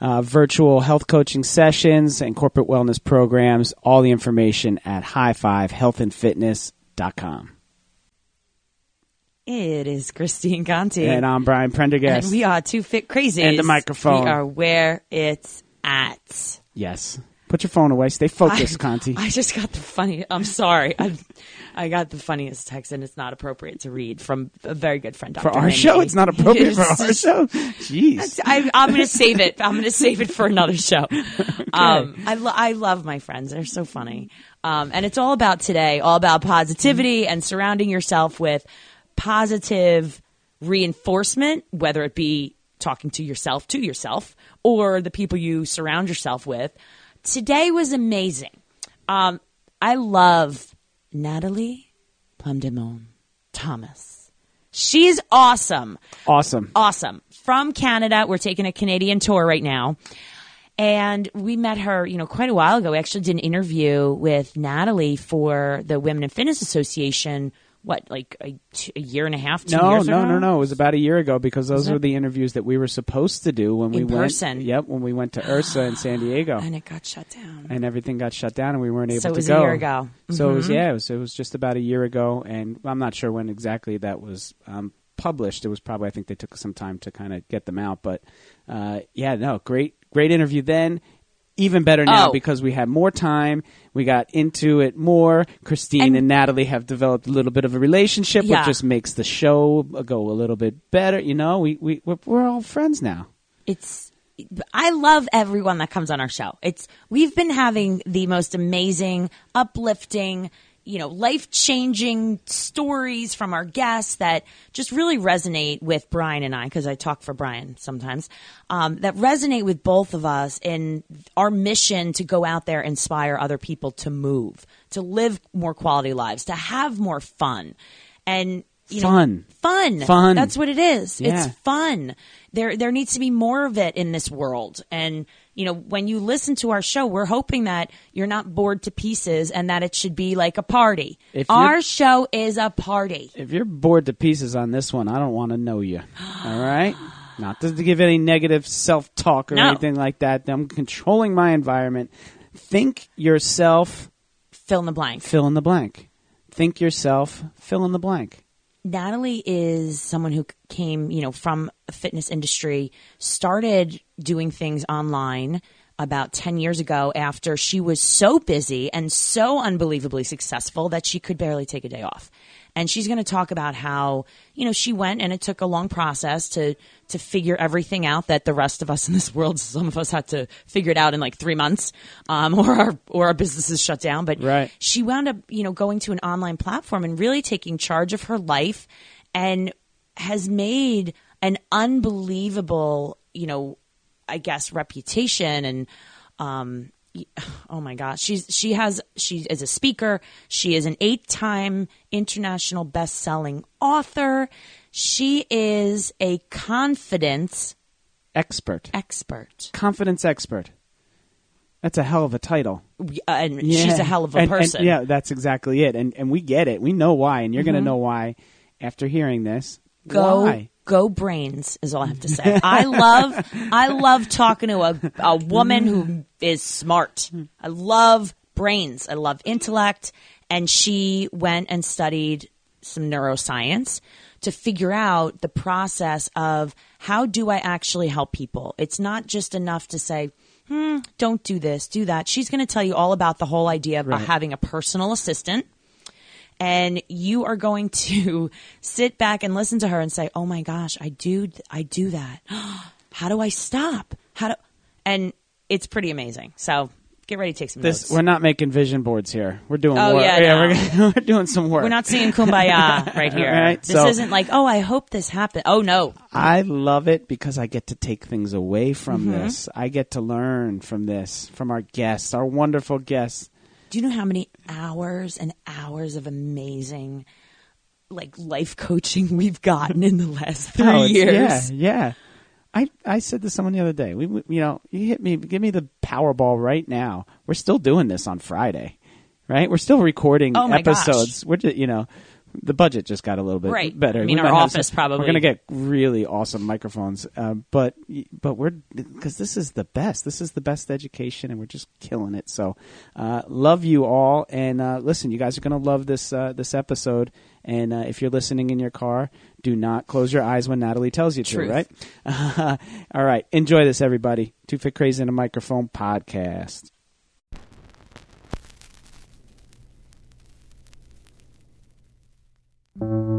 uh, virtual health coaching sessions and corporate wellness programs. All the information at highfivehealthandfitness.com. It is Christine Conti. And I'm Brian Prendergast. And we are two fit crazies. And the microphone. We are where it's at. yes. Put your phone away. Stay focused, I, Conti. I just got the funny. I'm sorry. I, I got the funniest text, and it's not appropriate to read from a very good friend. Dr. for our show, it's not appropriate for our show. Jeez. I, I'm going to save it. I'm going to save it for another show. Um, I, lo- I love my friends. They're so funny. Um, and it's all about today, all about positivity and surrounding yourself with positive reinforcement, whether it be talking to yourself, to yourself, or the people you surround yourself with. Today was amazing. Um, I love Natalie Plamondon Thomas. She's awesome Awesome. awesome. From Canada, we're taking a Canadian tour right now. And we met her, you know, quite a while ago. We actually did an interview with Natalie for the Women in Fitness Association. What, like a, t- a year and a half, two No, years no, no, no. It was about a year ago because those were the interviews that we were supposed to do when we In went. Yep, when we went to Ursa in San Diego, And it got shut down. and everything got shut down, and we weren't able So it to was a go. year ago. So it was Mhm. yeah, it was, it was just about a year ago, and I'm not sure when exactly that was um, published. It was probably I think they took some time to kind of get them out, but uh, yeah, no, great, great interview then. Even better now Oh. because we had more time. We got into it more. Christine And- and, Natalie have developed a little bit of a relationship, Yeah. which just makes the show go a little bit better. You know, we we we're, we're all friends now. it's I love everyone that comes on our show. It's we've been having the most amazing, uplifting, you know, life-changing stories from our guests that just really resonate with Brian and I because I talk for Brian sometimes. Um, that resonate with both of us in our mission to go out there, inspire other people to move, to live more quality lives, to have more fun, and you know, Fun. fun, Fun. That's what it is. Yeah. It's fun. There there needs to be more of it in this world. And you know, when you listen to our show, we're hoping that you're not bored to pieces and that it should be like a party. If our show is a party. If you're bored to pieces on this one, I don't want to know you. All right? Not to give any negative self talk or No. anything like that. I'm controlling my environment. Think yourself, Fill in the blank. fill in the blank. Think yourself, fill in the blank. Natalie is someone who came, you know, from a fitness industry, started doing things online about 10 years ago after she was so busy and so unbelievably successful that she could barely take a day off. And she's going to talk about how, you know, she went and it took a long process to to figure everything out that the rest of us in this world, some of us had to figure it out in like 3 months, um, or our or our businesses shut down, but Right. she wound up, you know, going to an online platform and really taking charge of her life and has made an unbelievable, you know, I guess reputation and um oh my gosh, she's she has she is a speaker, she is an eight-time international best-selling author. She is a confidence Expert. expert. Confidence expert. That's a hell of a title. Uh, and Yeah. she's a hell of a And- and- person. yeah, that's exactly it. And and we get it. We know why, and you're going Mm-hmm. to know why after hearing this. go Why? Go brains is all I have to say. I love I love talking to a a woman who is smart. I love brains. I love intellect and she went and studied some neuroscience to figure out the process of how do I actually help people. It's not just enough to say hmm, don't do this, do that. She's going to tell you all about the whole idea of Right. having a personal assistant and you are going to sit back and listen to her and say, "Oh my gosh, I do I do that. How do I stop? How do?" And it's pretty amazing. So get ready to take some This notes. we're not making vision boards here. We're doing Oh, work. yeah, no. we're, we're doing some work. We're not seeing kumbaya right here. Right, This so- isn't like, oh, I hope this happens. Oh no, I love it because I get to take things away from Mm-hmm. this. I get to learn from this, from our guests, our wonderful guests. Do you know how many hours and hours of amazing, like life coaching we've gotten in the last three Oh, years? Yeah, yeah. I, I said to someone the other day, we, we you know, you hit me, give me the Powerball right now. We're still doing this on Friday, right? We're still recording Oh my gosh. episodes. We're just, you know, the budget just got a little bit Right. better. I mean, We our office some- probably- We're gonna get really awesome microphones, uh, but but we're because this is the best. This is the best education, and we're just killing it. So, uh, love you all, and uh, listen, you guys are gonna love this uh, this episode. And uh, if you're listening in your car, do not close your eyes when Natalie tells you Truth. to. Right? all right. Enjoy this, everybody. Two Fit Crazy in a Microphone podcast. It is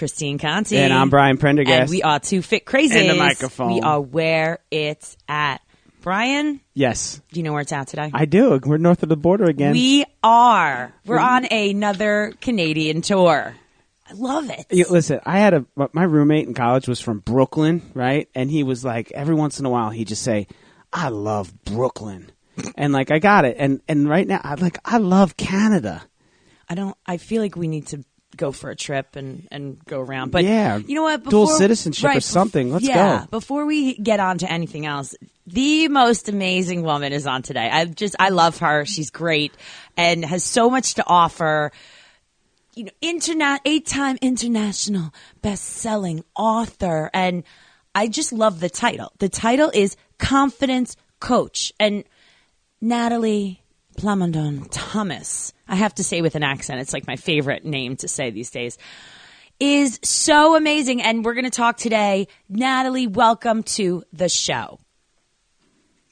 Christine Conti. And I'm Brian Prendergast. And we are two fit crazies. And the microphone. We are where it's at. Brian, Yes, do you know where it's at today? I do. We're north of the border again. we are. We're on another Canadian tour. I love it. Yeah, listen, I had a my roommate in college was from Brooklyn, right? And he was like, every once in a while, he'd just say, "I love Brooklyn," and like I got it. And and right now, I'm like I love Canada. I don't. I feel like we need to go for a trip and and go around. But Yeah. you know what? Dual citizenship or something. Let's go. yeah, go. Before we get on to anything else, the most amazing woman is on today. I just I love her. She's great and has so much to offer. You know, internet eight-time international best-selling author, and I just love the title. The title is Confidence Coach, and Natalie Plamondon Thomas. I have to say with an accent. It's like my favorite name to say these days. Is so amazing. And we're going to talk today. Natalie, welcome to the show.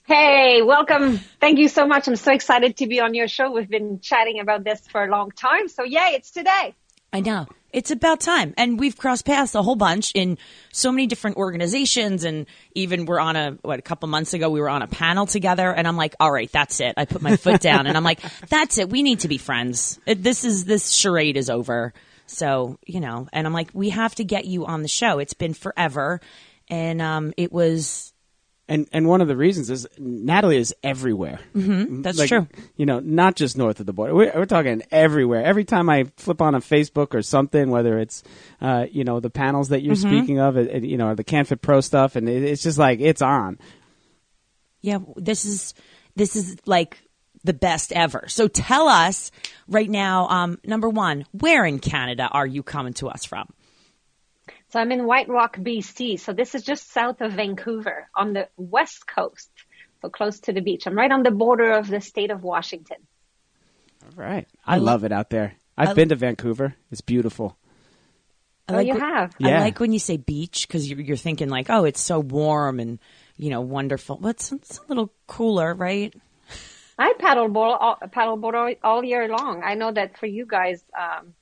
Hey, welcome. Thank you so much. I'm so excited to be on your show. We've been chatting about this for a long time. So, yay, it's today. I know. It's about time. And we've crossed paths a whole bunch in so many different organizations. And even we're on a, what, a couple months ago, we were on a panel together. And I'm like, all right, that's it. I put my foot down and I'm like, that's it. We need to be friends. This is, this charade is over. So, you know, and I'm like, we have to get you on the show. It's been forever. And um, it was, And and one of the reasons is Natalie is everywhere. Mm-hmm, that's true. You know, not just north of the border. We're, we're talking everywhere. Every time I flip on a Facebook or something, whether it's uh, you know the panels that you're Mm-hmm. speaking of, it, it- you know the CanFit Pro stuff, and it, it's just like it's on. Yeah, this is this is like the best ever. So tell us right now, um, number one, where in Canada are you coming to us from? So, I'm in White Rock, BC. So, this is just south of Vancouver on the west coast. So, close to the beach. I'm right on the border of the state of Washington. All right, I, love it out there. I've I- been to Vancouver. It's beautiful. I Oh, you wh- have? I Yeah. like when you say beach because you're, you're thinking like, oh, it's so warm and you know wonderful. But it's, it's a little cooler, right? I paddleboard all, paddleboard all, all year long. I know that for you guys, um,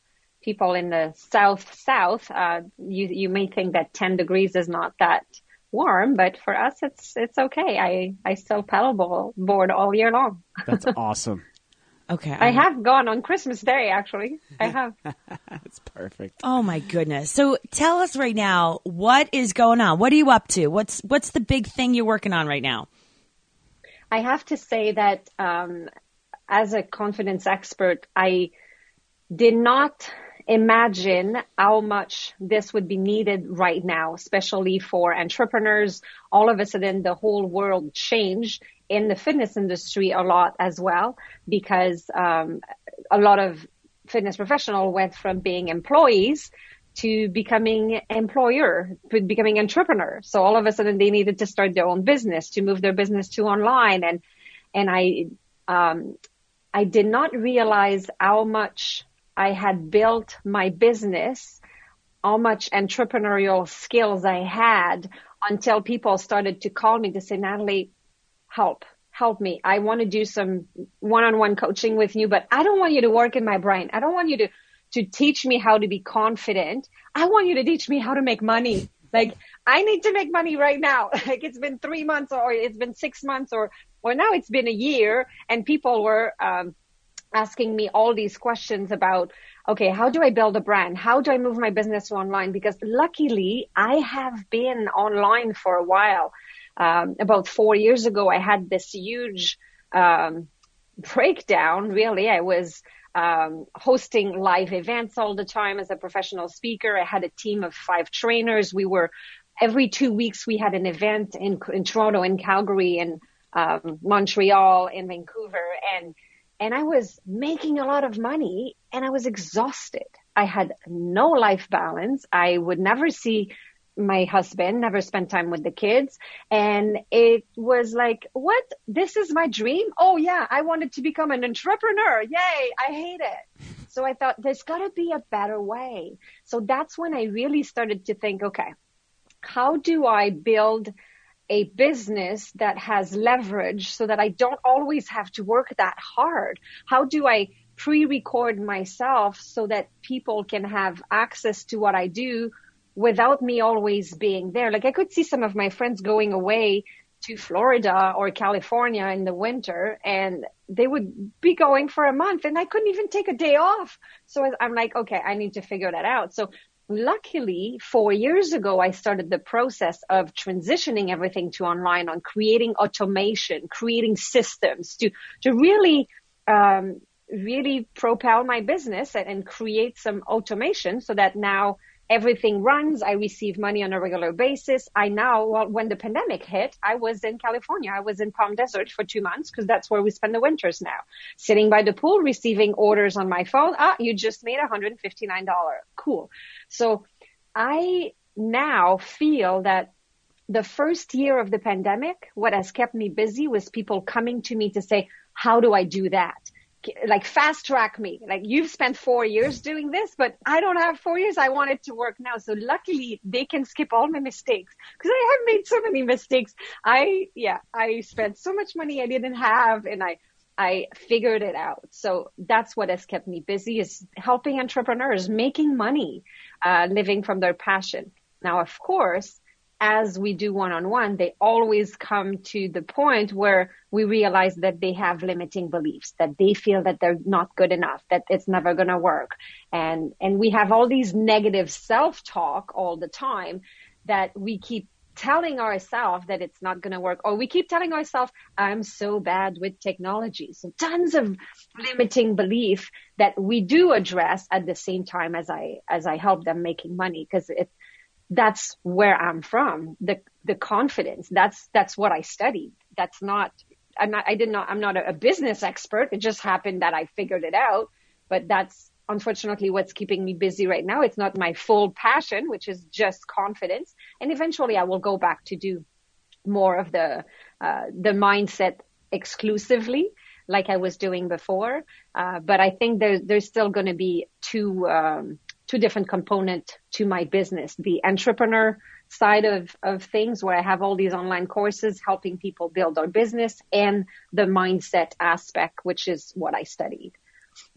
people in the south south, uh, you you may think that 10 degrees is not that warm, but for us, it's it's okay. I I still paddleboard board all year long. That's awesome. Okay, I have gone on Christmas Day actually. I have. That's perfect. Oh my goodness! So tell us right now, what is going on? What are you up to? What's what's the big thing you're working on right now? I have to say that um, as a confidence expert, I did not imagine how much this would be needed right now, especially for entrepreneurs. All of a sudden, the whole world changed in the fitness industry a lot as well, because um, a lot of fitness professionals went from being employees to becoming employer, to becoming entrepreneur. So all of a sudden they needed to start their own business, to move their business to online. And, and I, um, I did not realize how much I had built my business, how much entrepreneurial skills I had until people started to call me to say, Natalie, help, help me. I want to do some one-on-one coaching with you, but I don't want you to work in my brain. I don't want you to, to teach me how to be confident. I want you to teach me how to make money. Like I need to make money right now. Like it's been three months or it's been six months or, or now it's been a year and people were, um, asking me all these questions about, okay, how do I build a brand? How do I move my business to online? Because luckily I have been online for a while. Um, about four years ago, I had this huge, um, breakdown. Really, I was, um, hosting live events all the time as a professional speaker. I had a team of five trainers. We were every two weeks we had an event in, in Toronto, in Calgary, in um, Montreal, in Vancouver, and and I was making a lot of money and I was exhausted. I had no life balance. I would never see my husband, never spend time with the kids. And it was like, what? This is my dream? Oh yeah, I wanted to become an entrepreneur. Yay. I hate it. So I thought there's gotta be a better way. So that's when I really started to think, okay, how do I build a business that has leverage so that I don't always have to work that hard? How do I pre-record myself so that people can have access to what I do without me always being there? Like I could see some of my friends going away to Florida or California in the winter and they would be going for a month and I couldn't even take a day off. So I'm like, okay, I need to figure that out. So luckily, four years ago, I started the process of transitioning everything to online on creating automation, creating systems to, to really, um, really propel my business and, and create some automation so that now everything runs. I receive money on a regular basis. I now, well, when the pandemic hit, I was in California. I was in Palm Desert for two months because that's where we spend the winters now. Sitting by the pool, receiving orders on my phone. Ah, you just made $159. Cool. So I now feel that the first year of the pandemic, what has kept me busy was people coming to me to say, how do I do that? Like fast track me. Like you've spent four years doing this, but I don't have four years. I want it to work now. So luckily they can skip all my mistakes because I have made so many mistakes. I, yeah, I spent so much money I didn't have and I, I figured it out. So that's what has kept me busy is helping entrepreneurs making money, uh, living from their passion. Now, of course, as we do one on one, they always come to the point where we realize that they have limiting beliefs, that they feel that they're not good enough, that it's never going to work. And, and we have all these negative self-talk all the time that we keep telling ourselves that it's not going to work, or we keep telling ourselves, I'm so bad with technology. So tons of limiting belief that we do address at the same time as I, as I help them making money because it, that's where I'm from. The, the confidence. That's, that's what I studied. That's not, I'm not, I did not, I'm not a, a business expert. It just happened that I figured it out, but that's unfortunately what's keeping me busy right now. It's not my full passion, which is just confidence. And eventually I will go back to do more of the, uh, the mindset exclusively like I was doing before. Uh, but I think there's, there's still going to be two, um, two different component to my business. The entrepreneur side of, of things where I have all these online courses helping people build their business and the mindset aspect, which is what I studied.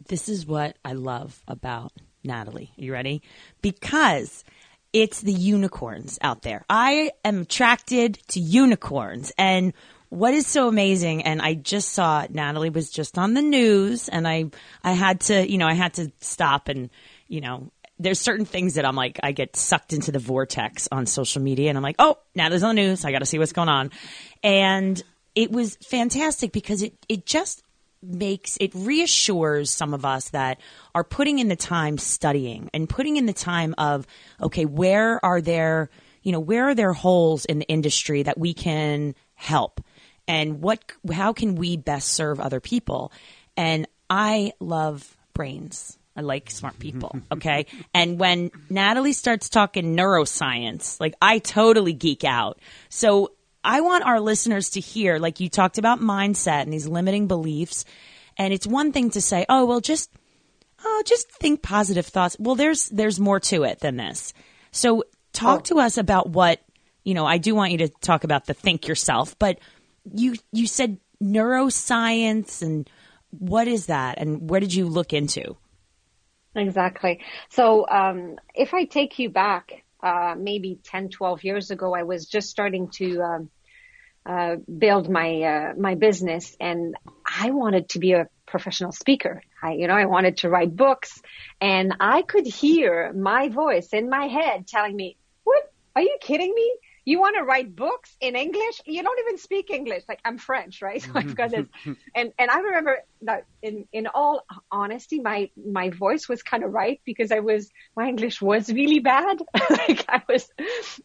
This is what I love about Natalie. Are you ready? Because it's the unicorns out there. I am attracted to unicorns and what is so amazing and i just saw natalie was just on the news and i i had to you know i had to stop and you know there's certain things that I'm like, I get sucked into the vortex on social media and I'm like, oh, now there's the news. I got to see what's going on. And it was fantastic because it, it just makes it reassures some of us that are putting in the time studying and putting in the time of okay where are there you know where are there holes in the industry that we can help and what how can we best serve other people and i love brains I like smart mm-hmm. people. Okay. and when Natalie starts talking neuroscience, like I totally geek out. So I want our listeners to hear, like you talked about mindset and these limiting beliefs. And it's one thing to say, oh, well, just, oh, just think positive thoughts. Well, there's, there's more to it than this. So talk oh. to us about what, you know, I do want you to talk about the think yourself, but you, you said neuroscience and what is that? And where did you look into? Exactly. So um, if I take you back uh, maybe 10, 12 years ago, I was just starting to um, uh, build my uh, my business, and I wanted to be a professional speaker. I, you know, I wanted to write books, and I could hear my voice in my head telling me, "What? Are you kidding me? You want to write books in English? You don't even speak English. Like I'm French, right? So I've got this. And, and I remember that in, in all honesty, my, my voice was kind of right because I was, my English was really bad. like I was,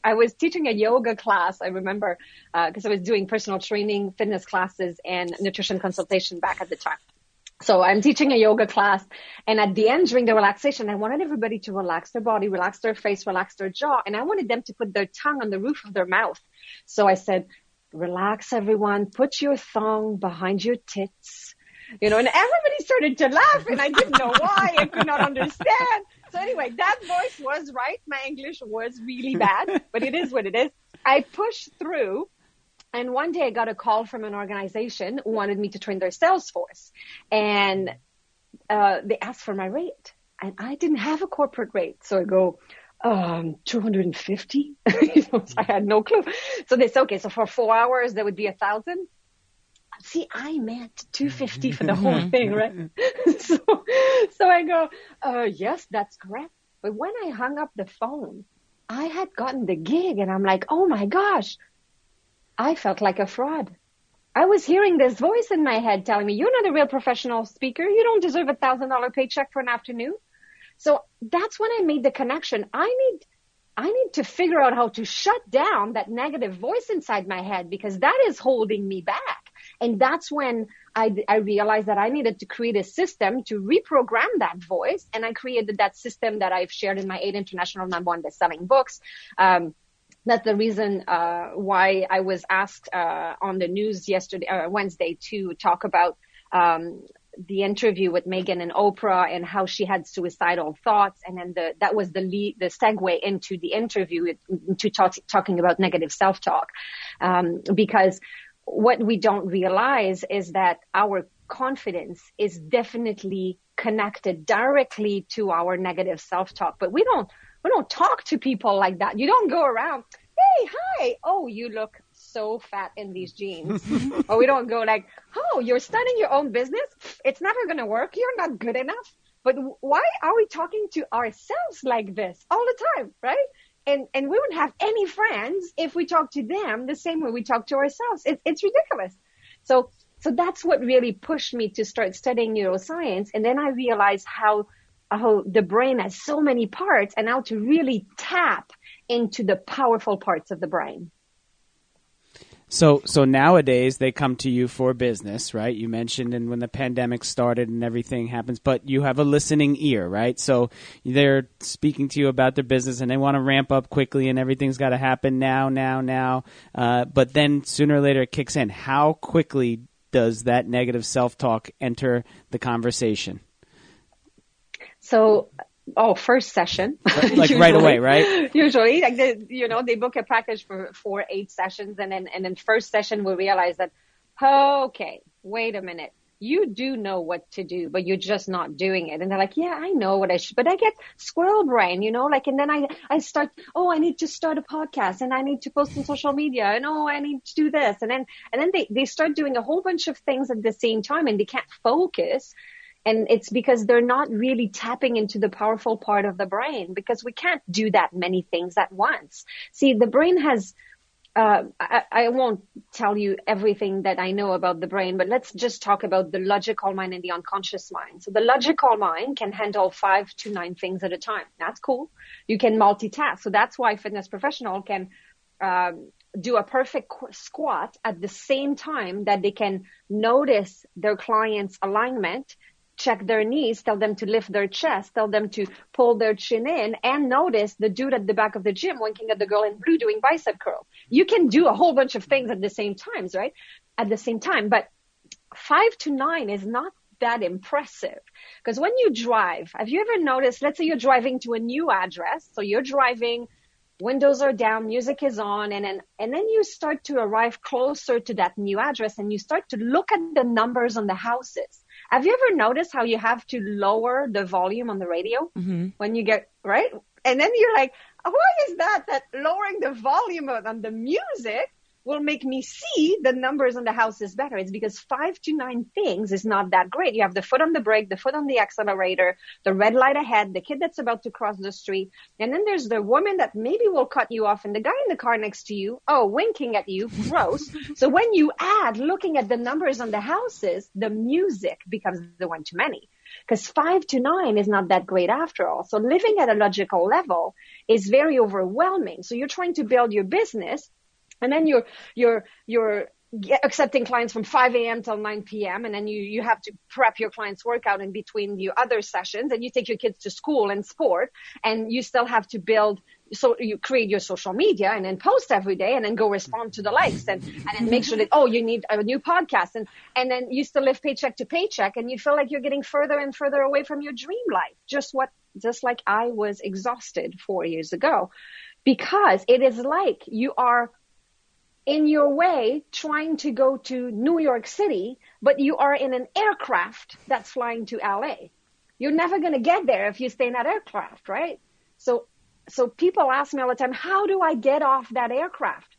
I was teaching a yoga class. I remember, uh, cause I was doing personal training, fitness classes and nutrition consultation back at the time. So I'm teaching a yoga class and at the end during the relaxation, I wanted everybody to relax their body, relax their face, relax their jaw. And I wanted them to put their tongue on the roof of their mouth. So I said, relax everyone, put your thumb behind your tits, you know, and everybody started to laugh and I didn't know why. I could not understand. So anyway, that voice was right. My English was really bad, but it is what it is. I pushed through and one day I got a call from an organization who wanted me to train their sales force. And uh, they asked for my rate. And I didn't have a corporate rate. So I go, um, 250? I had no clue. So they said, okay, so for four hours, that would be a thousand. See, I meant 250 for the whole thing, right? so, so I go, uh, yes, that's correct. But when I hung up the phone, I had gotten the gig and I'm like, oh my gosh, I felt like a fraud. I was hearing this voice in my head telling me, you're not a real professional speaker. You don't deserve a thousand dollar paycheck for an afternoon. So that's when I made the connection. I need, I need to figure out how to shut down that negative voice inside my head because that is holding me back. And that's when I, I realized that I needed to create a system to reprogram that voice. And I created that system that I've shared in my eight international number one best-selling books. Um, that's the reason uh, why I was asked uh, on the news yesterday, uh, Wednesday, to talk about um, the interview with Meghan and Oprah and how she had suicidal thoughts, and then the that was the lead, the segue into the interview to talk, talking about negative self-talk, um, because what we don't realize is that our confidence is definitely connected directly to our negative self-talk, but we don't we don't talk to people like that. You don't go around, hey, hi, oh, you look so fat in these jeans. or we don't go like, oh, you're starting your own business. It's never going to work. You're not good enough. But why are we talking to ourselves like this all the time, right? And, and we wouldn't have any friends if we talk to them the same way we talk to ourselves. It's, it's ridiculous. So, so that's what really pushed me to start studying neuroscience. And then I realized how how the brain has so many parts and how to really tap into the powerful parts of the brain. So, so nowadays they come to you for business, right? You mentioned, and when the pandemic started and everything happens, but you have a listening ear, right? So they're speaking to you about their business and they want to ramp up quickly, and everything's got to happen now, now, now. Uh, but then sooner or later it kicks in. How quickly does that negative self-talk enter the conversation? So, oh, first session. like right away, right? Usually, like the, you know, they book a package for four, eight sessions, and then and then first session we realize that, okay, wait a minute. You do know what to do, but you're just not doing it. And they're like, yeah, I know what I should, but I get squirrel brain, you know, like, and then I, I start, oh, I need to start a podcast and I need to post on social media and oh, I need to do this. And then, and then they, they start doing a whole bunch of things at the same time and they can't focus and it's because they're not really tapping into the powerful part of the brain because we can't do that many things at once. See, the brain has uh, I, I, won't tell you everything that I know about the brain, but let's just talk about the logical mind and the unconscious mind. So the logical mind can handle five to nine things at a time. That's cool. You can multitask. So that's why fitness professional can um, do a perfect squat at the same time that they can notice their client's alignment check their knees, tell them to lift their chest, tell them to pull their chin in, and notice the dude at the back of the gym winking at the girl in blue doing bicep curl. You can do a whole bunch of things at the same times, right? At the same time, but five to nine is not that impressive. Because when you drive, have you ever noticed, let's say you're driving to a new address, so you're driving, windows are down, music is on, and then, and then you start to arrive closer to that new address and you start to look at the numbers on the houses have you ever noticed how you have to lower the volume on the radio mm-hmm. when you get right? And then you're like, why is that? That lowering the volume on the music will make me see the numbers on the houses better. It's because five to nine things is not that great. You have the foot on the brake, the foot on the accelerator, the red light ahead, the kid that's about to cross the street. And then there's the woman that maybe will cut you off and the guy in the car next to you, oh, winking at you, gross. so when you add looking at the numbers on the houses, the music becomes the one too many because five to nine is not that great after all. So living at a logical level is very overwhelming. So you're trying to build your business and then you're you're you're accepting clients from 5 a.m. till 9 p.m. and then you you have to prep your clients workout in between your other sessions and you take your kids to school and sport and you still have to build so you create your social media and then post every day and then go respond to the likes and and then make sure that oh you need a new podcast and and then you still live paycheck to paycheck and you feel like you're getting further and further away from your dream life just what just like I was exhausted 4 years ago because it is like you are in your way trying to go to New York City, but you are in an aircraft that's flying to LA. You're never going to get there if you stay in that aircraft, right? So, so people ask me all the time, how do I get off that aircraft?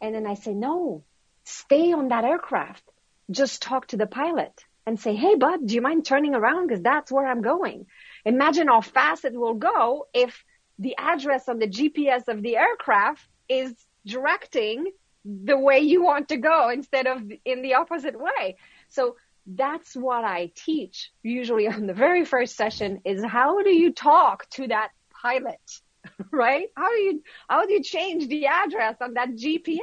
And then I say, no, stay on that aircraft. Just talk to the pilot and say, Hey, bud, do you mind turning around? Cause that's where I'm going. Imagine how fast it will go if the address on the GPS of the aircraft is directing the way you want to go instead of in the opposite way. So that's what I teach usually on the very first session is how do you talk to that pilot, right? How do you, how do you change the address on that GPS?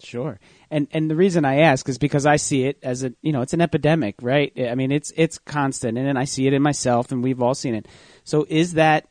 Sure. And and the reason I ask is because I see it as a you know, it's an epidemic, right? I mean, it's it's constant and I see it in myself and we've all seen it. So is that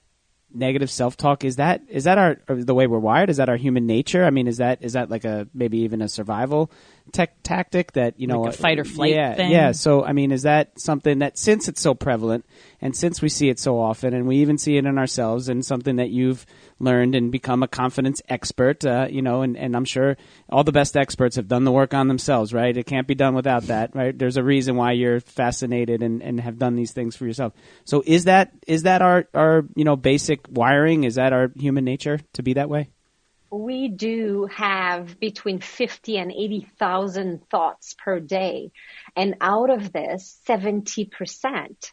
negative self-talk is that is that our the way we're wired? Is that our human nature? I mean is that is that like a maybe even a survival tech tactic that you know like a fight or flight yeah thing. yeah so i mean is that something that since it's so prevalent and since we see it so often and we even see it in ourselves and something that you've learned and become a confidence expert uh, you know and, and i'm sure all the best experts have done the work on themselves right? It can't be done without that right? There's a reason why you're fascinated and, and have done these things for yourself. So is that is that our our you know basic wiring? Is that our human nature to be that way we do have between 50 and 80,000 thoughts per day. And out of this, 70%,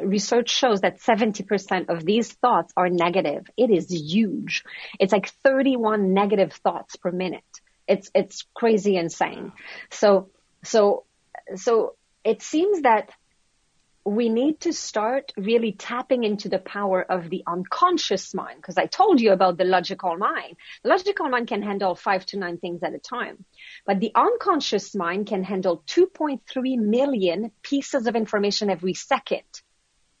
research shows that 70% of these thoughts are negative. It is huge. It's like 31 negative thoughts per minute. It's, it's crazy insane. So, so, so it seems that we need to start really tapping into the power of the unconscious mind because I told you about the logical mind. The logical mind can handle five to nine things at a time, but the unconscious mind can handle 2.3 million pieces of information every second.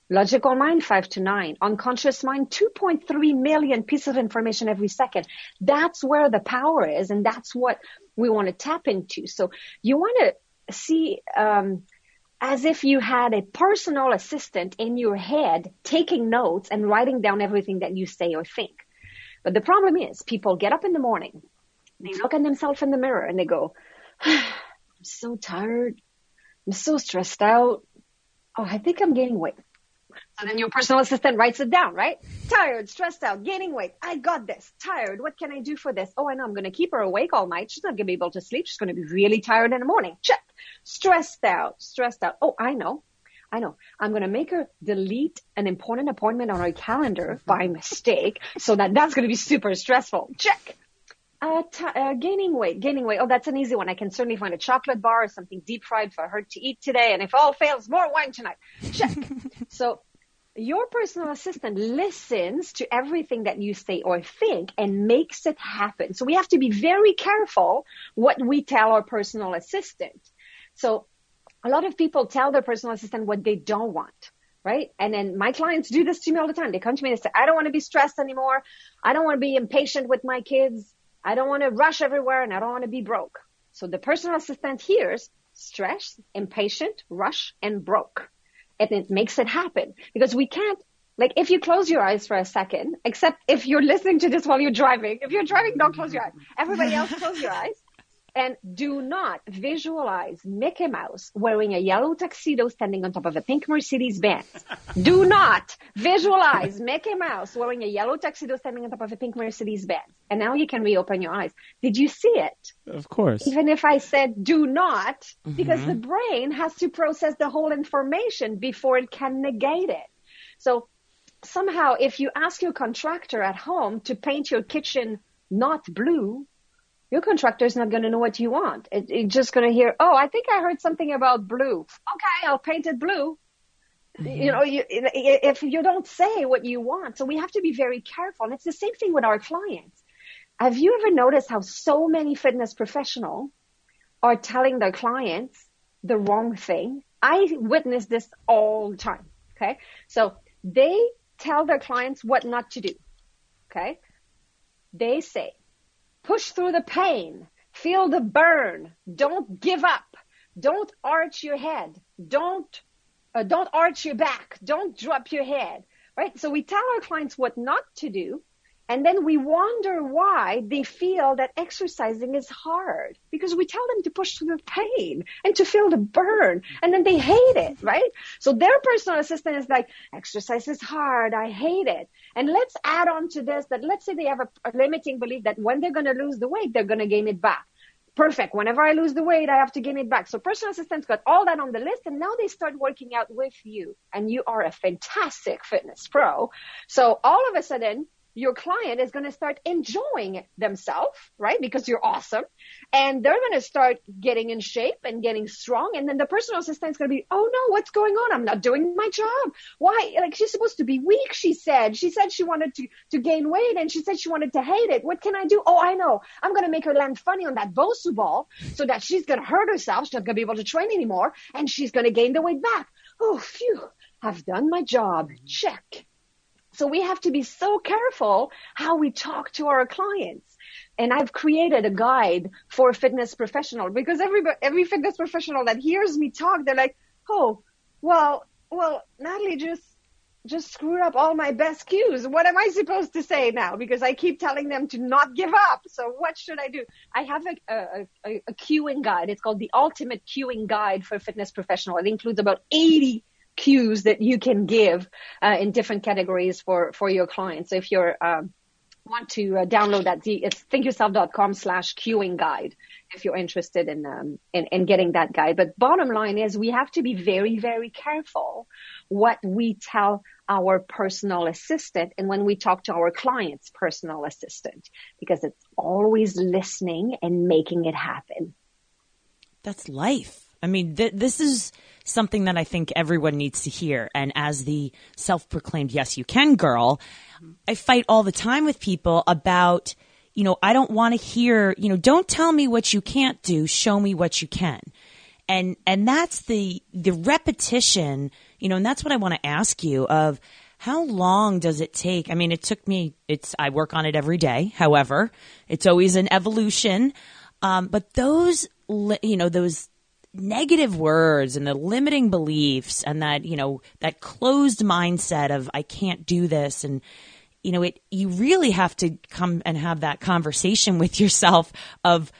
Logical mind, five to nine. Unconscious mind, 2.3 million pieces of information every second. That's where the power is, and that's what we want to tap into. So you want to see um, as if you had a personal assistant in your head taking notes and writing down everything that you say or think. But the problem is people get up in the morning, they mm-hmm. look at themselves in the mirror and they go, I'm so tired. I'm so stressed out. Oh, I think I'm gaining weight. So then your personal assistant writes it down, right? Tired, stressed out, gaining weight. I got this. Tired. What can I do for this? Oh, I know. I'm going to keep her awake all night. She's not going to be able to sleep. She's going to be really tired in the morning. Check. Stressed out, stressed out. Oh, I know. I know. I'm going to make her delete an important appointment on her calendar by mistake so that that's going to be super stressful. Check. Uh, t- uh, gaining weight, gaining weight. Oh, that's an easy one. I can certainly find a chocolate bar or something deep fried for her to eat today. And if all fails, more wine tonight. Check. so your personal assistant listens to everything that you say or think and makes it happen. So we have to be very careful what we tell our personal assistant. So a lot of people tell their personal assistant what they don't want, right? And then my clients do this to me all the time. They come to me and say, I don't want to be stressed anymore. I don't want to be impatient with my kids. I don't want to rush everywhere and I don't want to be broke. So the personal assistant hears stress, impatient, rush, and broke. And it makes it happen because we can't like if you close your eyes for a second, except if you're listening to this while you're driving. If you're driving, don't close your eyes. Everybody else close your eyes. And do not visualize Mickey Mouse wearing a yellow tuxedo standing on top of a pink Mercedes Benz. do not visualize Mickey Mouse wearing a yellow tuxedo standing on top of a pink Mercedes Benz. And now you can reopen your eyes. Did you see it? Of course. Even if I said do not, mm-hmm. because the brain has to process the whole information before it can negate it. So somehow if you ask your contractor at home to paint your kitchen not blue, your contractor is not going to know what you want. It, it's just going to hear, oh, I think I heard something about blue. Okay, I'll paint it blue. Mm-hmm. You know, you, if you don't say what you want, so we have to be very careful. And it's the same thing with our clients. Have you ever noticed how so many fitness professionals are telling their clients the wrong thing? I witness this all the time. Okay. So they tell their clients what not to do. Okay. They say, Push through the pain. Feel the burn. Don't give up. Don't arch your head. Don't, uh, don't arch your back. Don't drop your head. Right? So we tell our clients what not to do. And then we wonder why they feel that exercising is hard because we tell them to push through the pain and to feel the burn and then they hate it, right? So their personal assistant is like, exercise is hard. I hate it. And let's add on to this that let's say they have a, a limiting belief that when they're going to lose the weight, they're going to gain it back perfect. Whenever I lose the weight, I have to gain it back. So personal assistants got all that on the list and now they start working out with you and you are a fantastic fitness pro. So all of a sudden your client is going to start enjoying themselves, right? Because you're awesome. And they're going to start getting in shape and getting strong. And then the personal assistant is going to be, oh no, what's going on? I'm not doing my job. Why? Like she's supposed to be weak, she said. She said she wanted to, to gain weight and she said she wanted to hate it. What can I do? Oh, I know. I'm going to make her land funny on that Bosu ball so that she's going to hurt herself. She's not going to be able to train anymore and she's going to gain the weight back. Oh, phew. I've done my job. Check. So we have to be so careful how we talk to our clients. And I've created a guide for a fitness professional because every, every fitness professional that hears me talk, they're like, Oh, well, well, Natalie just, just screwed up all my best cues. What am I supposed to say now? Because I keep telling them to not give up. So what should I do? I have a, a, a, a cueing guide. It's called the ultimate cueing guide for fitness professional. It includes about 80 cues that you can give uh, in different categories for for your clients. So if you're um, want to uh, download that, it's thinkyourself.com slash cueing guide if you're interested in, um, in, in getting that guide. But bottom line is we have to be very, very careful what we tell our personal assistant and when we talk to our client's personal assistant because it's always listening and making it happen. That's life. I mean, th- this is something that I think everyone needs to hear. And as the self proclaimed yes, you can girl, I fight all the time with people about, you know, I don't want to hear, you know, don't tell me what you can't do, show me what you can. And, and that's the, the repetition, you know, and that's what I want to ask you of how long does it take? I mean, it took me, it's, I work on it every day. However, it's always an evolution. Um, but those, you know, those, negative words and the limiting beliefs and that, you know, that closed mindset of I can't do this and you know, it you really have to come and have that conversation with yourself of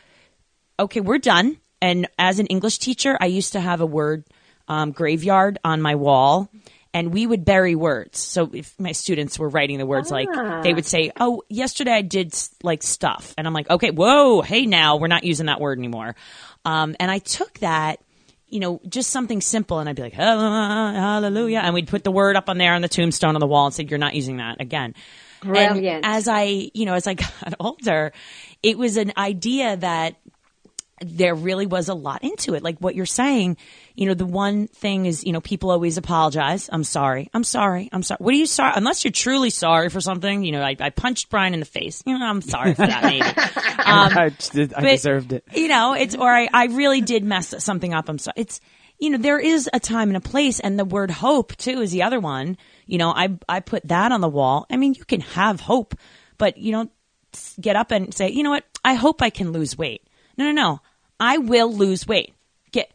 okay, we're done. And as an English teacher, I used to have a word um, graveyard on my wall and we would bury words. So if my students were writing the words ah. like they would say, "Oh, yesterday I did like stuff," and I'm like, "Okay, whoa, hey, now we're not using that word anymore." Um, and I took that, you know, just something simple, and I'd be like, hallelujah. And we'd put the word up on there on the tombstone on the wall and say, you're not using that again. Brilliant. And as I, you know, as I got older, it was an idea that there really was a lot into it. Like what you're saying, you know, the one thing is, you know, people always apologize. I'm sorry. I'm sorry. I'm sorry. What are you sorry? Unless you're truly sorry for something, you know, I, I punched Brian in the face. You know, I'm sorry for that, maybe. Um, I, did- I but, deserved it. You know, it's, or I, I really did mess something up. I'm sorry. It's, you know, there is a time and a place and the word hope too is the other one. You know, I, I put that on the wall. I mean, you can have hope, but you don't get up and say, you know what? I hope I can lose weight. No, no, no. I will lose weight. Get,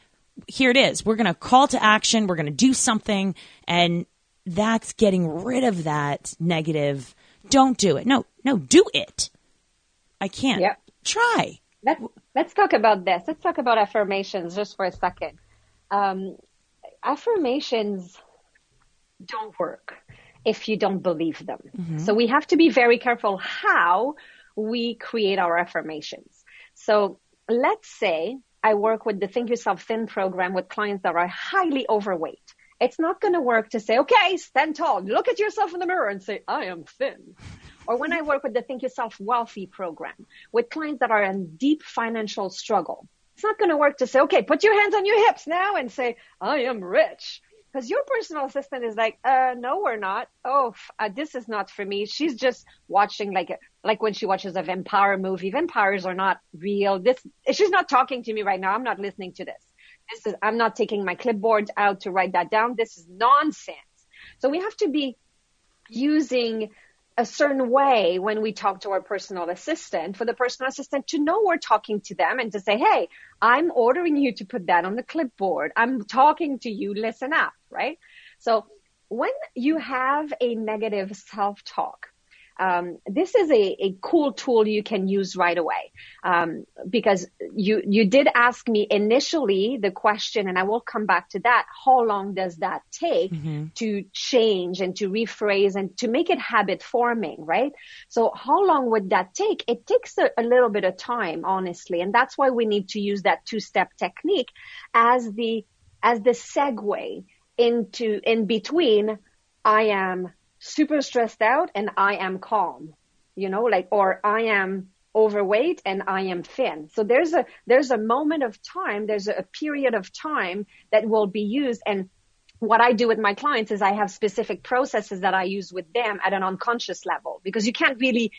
here it is. We're going to call to action. We're going to do something. And that's getting rid of that negative. Don't do it. No, no, do it. I can't. Yep. Try. Let's let's talk about this. Let's talk about affirmations just for a second. Um, affirmations don't work if you don't believe them. So we have to be very careful how we create our affirmations. So let's say I work with the Think Yourself Thin program with clients that are highly overweight. It's not going to work to say, okay, stand tall, look at yourself in the mirror and say, I am thin. Or when I work with the Think Yourself Wealthy program with clients that are in deep financial struggle, it's not going to work to say, okay, put your hands on your hips now and say, I am rich. Because your personal assistant is like, uh, no, we're not. Oh, uh, this is not for me. She's just watching like, like when she watches a vampire movie. Vampires are not real. This, she's not talking to me right now. I'm not listening to this. This is, I'm not taking my clipboard out to write that down. This is nonsense. So we have to be using a certain way when we talk to our personal assistant for the personal assistant to know we're talking to them and to say, Hey, I'm ordering you to put that on the clipboard. I'm talking to you. Listen up, right? So when you have a negative self-talk, um, this is a, a cool tool you can use right away um, because you you did ask me initially the question, and I will come back to that. How long does that take to change and to rephrase and to make it habit forming, right? So how long would that take? It takes a, a little bit of time, honestly, and that's why we need to use that two step technique as the as the segue into in between. I am super stressed out and I am calm, you know, like, or I am overweight and I am thin. So there's a, there's a moment of time, there's a, period of time that will be used. And what I do with my clients is I have specific processes that I use with them at an unconscious level because you can't really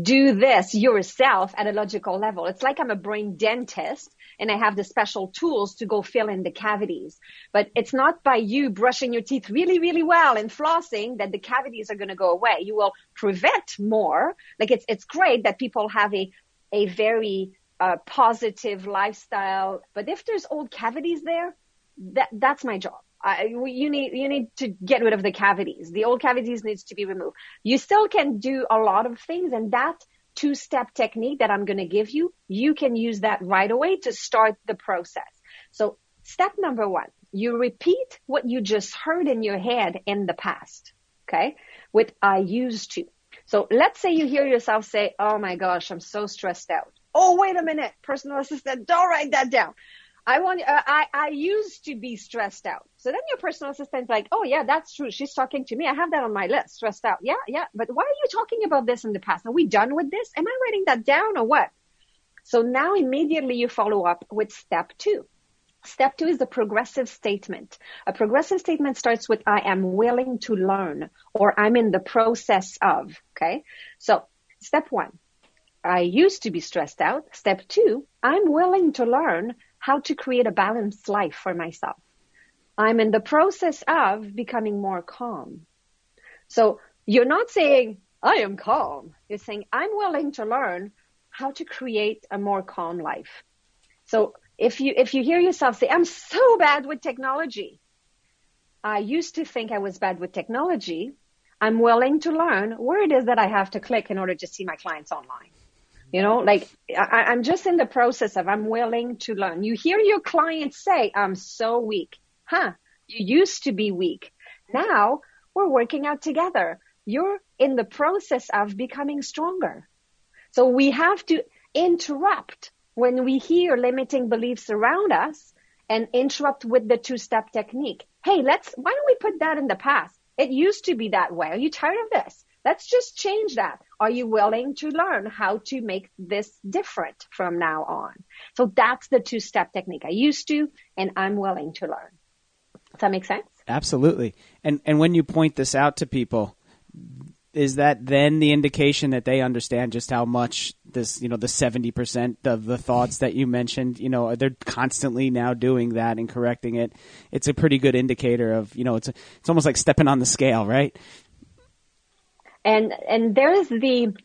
do this yourself at a logical level. It's like I'm a brain dentist and I have the special tools to go fill in the cavities. But it's not by you brushing your teeth really, really well and flossing that the cavities are going to go away. You will prevent more. Like it's, it's great that people have a, a very uh, positive lifestyle. But if there's old cavities there, that, that's my job. You need you need to get rid of the cavities. The old cavities needs to be removed. You still can do a lot of things, and that two step technique that I'm going to give you, you can use that right away to start the process. So step number one, you repeat what you just heard in your head in the past. Okay, with I used to. So let's say you hear yourself say, "Oh my gosh, I'm so stressed out." Oh wait a minute, personal assistant, don't write that down. I want, uh, I, I used to be stressed out. So then your personal assistant's like, oh yeah, that's true. She's talking to me. I have that on my list, stressed out. Yeah, yeah. But why are you talking about this in the past? Are we done with this? Am I writing that down or what? So now immediately you follow up with step two. Step two is the progressive statement. A progressive statement starts with I am willing to learn or I'm in the process of. Okay. So step one, I used to be stressed out. Step two, I'm willing to learn how to create a balanced life for myself. I'm in the process of becoming more calm. So you're not saying, I am calm. You're saying, I'm willing to learn how to create a more calm life. So if you, if you hear yourself say, I'm so bad with technology. I used to think I was bad with technology. I'm willing to learn where it is that I have to click in order to see my clients online. You know, like I, I'm just in the process of I'm willing to learn. You hear your clients say, I'm so weak. Huh? You used to be weak. Now we're working out together. You're in the process of becoming stronger. So we have to interrupt when we hear limiting beliefs around us and interrupt with the two step technique. Hey, let's, why don't we put that in the past? It used to be that way. Are you tired of this? Let's just change that. are you willing to learn how to make this different from now on? So that's the two step technique. I used to, and I'm willing to learn. Does that make sense? Absolutely. And and when you point this out to people, is that then the indication that they understand just how much this, you know, the 70% of the thoughts that you mentioned, you know, they're constantly now doing that and correcting it. It's a pretty good indicator of, you know, it's a, it's almost like stepping on the scale, right? And and there's the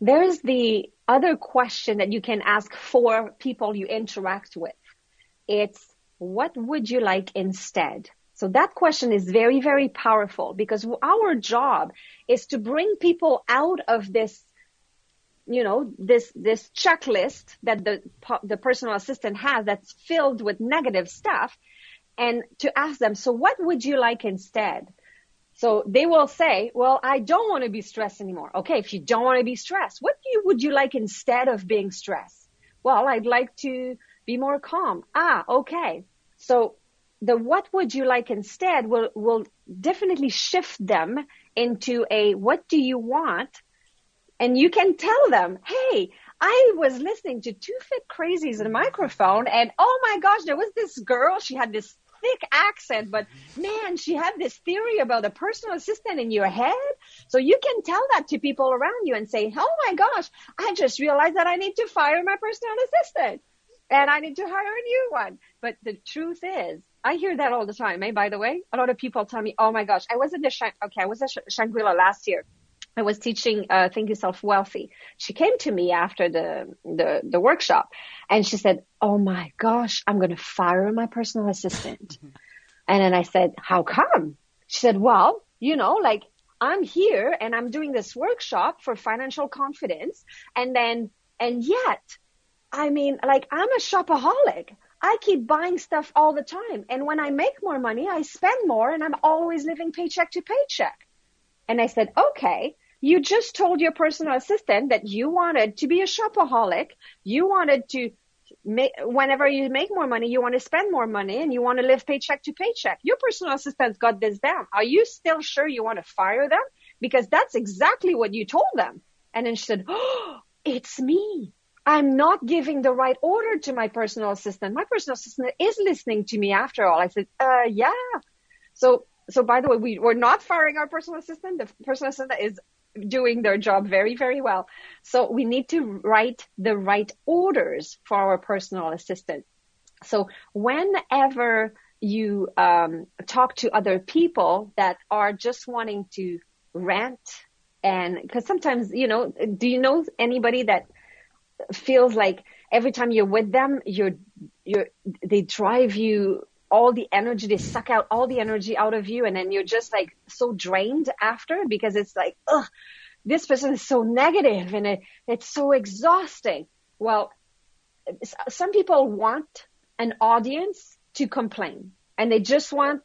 there's the other question that you can ask for people you interact with. It's what would you like instead? So that question is very, very powerful because our job is to bring people out of this, you know, this, this checklist that the, the personal assistant has that's filled with negative stuff and to ask them, so what would you like instead? So they will say, well, I don't want to be stressed anymore. Okay. If you don't want to be stressed, what you, would you like instead of being stressed? Well, I'd like to be more calm. Ah, okay. So the what would you like instead will, will definitely shift them into a what do you want? And you can tell them, hey, I was listening to Two Fit Crazies in a microphone and oh my gosh, there was this girl, she had this thick accent, but man, she had this theory about a personal assistant in your head. So you can tell that to people around you and say, oh my gosh, I just realized that I need to fire my personal assistant and I need to hire a new one. But the truth is, I hear that all the time. Eh? By the way, a lot of people tell me, "Oh my gosh, I was in the Shang- okay, I was at Shangri-La last year. I was teaching uh, Think Yourself Wealthy." She came to me after the the the workshop, and she said, "Oh my gosh, I'm going to fire my personal assistant." and then I said, "How come?" She said, "Well, you know, like I'm here and I'm doing this workshop for financial confidence, and then and yet." I mean, like I'm a shopaholic. I keep buying stuff all the time. And when I make more money, I spend more and I'm always living paycheck to paycheck. And I said, okay, you just told your personal assistant that you wanted to be a shopaholic. You wanted to make, whenever you make more money, you want to spend more money and you want to live paycheck to paycheck. Your personal assistant's got this down. Are you still sure you want to fire them? Because that's exactly what you told them. And then she said, oh, it's me. I'm not giving the right order to my personal assistant. My personal assistant is listening to me after all. I said, uh, yeah. So, so by the way, we, we're not firing our personal assistant. The personal assistant is doing their job very, very well. So we need to write the right orders for our personal assistant. So whenever you um, talk to other people that are just wanting to rant and because sometimes, you know, do you know anybody that feels like every time you're with them, you're, you're, they drive you all the energy, they suck out all the energy out of you. And then you're just like so drained after because it's like, ugh, this person is so negative and it, it's so exhausting. Well, some people want an audience to complain and they just want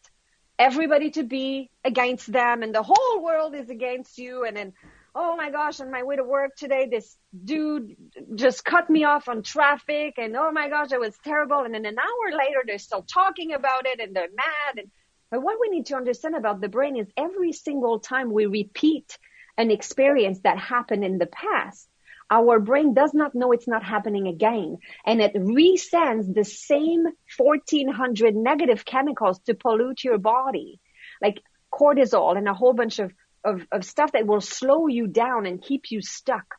everybody to be against them and the whole world is against you. And then oh my gosh, on my way to work today, this dude just cut me off on traffic and oh my gosh, it was terrible. And then an hour later, they're still talking about it and they're mad. And, but what we need to understand about the brain is every single time we repeat an experience that happened in the past, our brain does not know it's not happening again. And it resends the same 1400 negative chemicals to pollute your body, like cortisol and a whole bunch of of, of stuff that will slow you down and keep you stuck.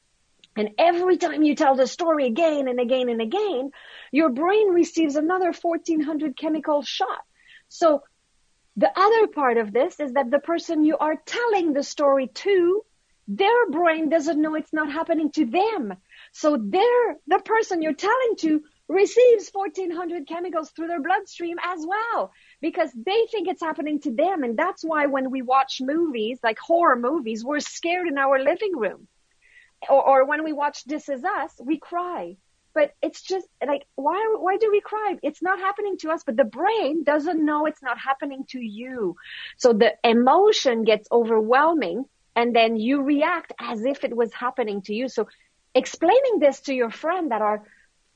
And every time you tell the story again and again and again, your brain receives another 1400 chemical shot. So the other part of this is that the person you are telling the story to, their brain doesn't know it's not happening to them. So they're, the person you're telling to receives 1400 chemicals through their bloodstream as well because they think it's happening to them. And that's why when we watch movies, like horror movies, we're scared in our living room. Or, or when we watch This Is Us, we cry. But it's just like, why, why do we cry? It's not happening to us, but the brain doesn't know it's not happening to you. So the emotion gets overwhelming and then you react as if it was happening to you. So explaining this to your friend that are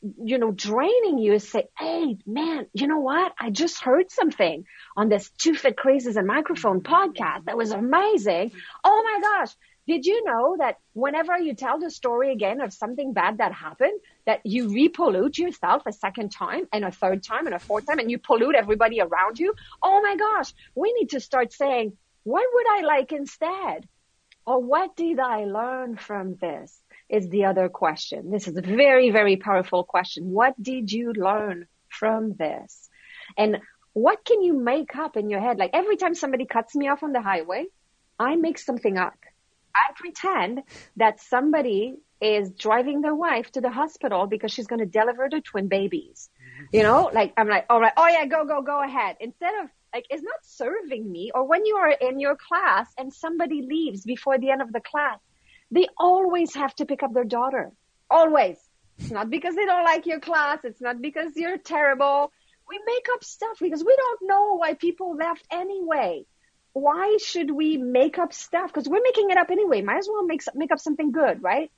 you know, draining you is say, Hey, man, you know what? I just heard something on this Two Fit Crazies and Microphone podcast that was amazing. Oh my gosh. Did you know that whenever you tell the story again of something bad that happened, that you repollute yourself a second time and a third time and a fourth time and you pollute everybody around you? Oh my gosh, we need to start saying, what would I like instead? Or what did I learn from this? Is the other question. This is a very, very powerful question. What did you learn from this? And what can you make up in your head? Like every time somebody cuts me off on the highway, I make something up. I pretend that somebody is driving their wife to the hospital because she's going to deliver the twin babies. Mm-hmm. You know, like I'm like, all right, oh yeah, go, go, go ahead. Instead of like, it's not serving me. Or when you are in your class and somebody leaves before the end of the class, they always have to pick up their daughter. Always. It's not because they don't like your class. It's not because you're terrible. We make up stuff because we don't know why people left anyway why should we make up stuff? Because we're making it up anyway. Might as well make make up something good, right?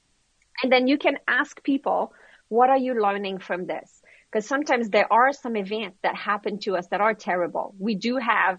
And then you can ask people, what are you learning from this? Because sometimes there are some events that happen to us that are terrible. We do have,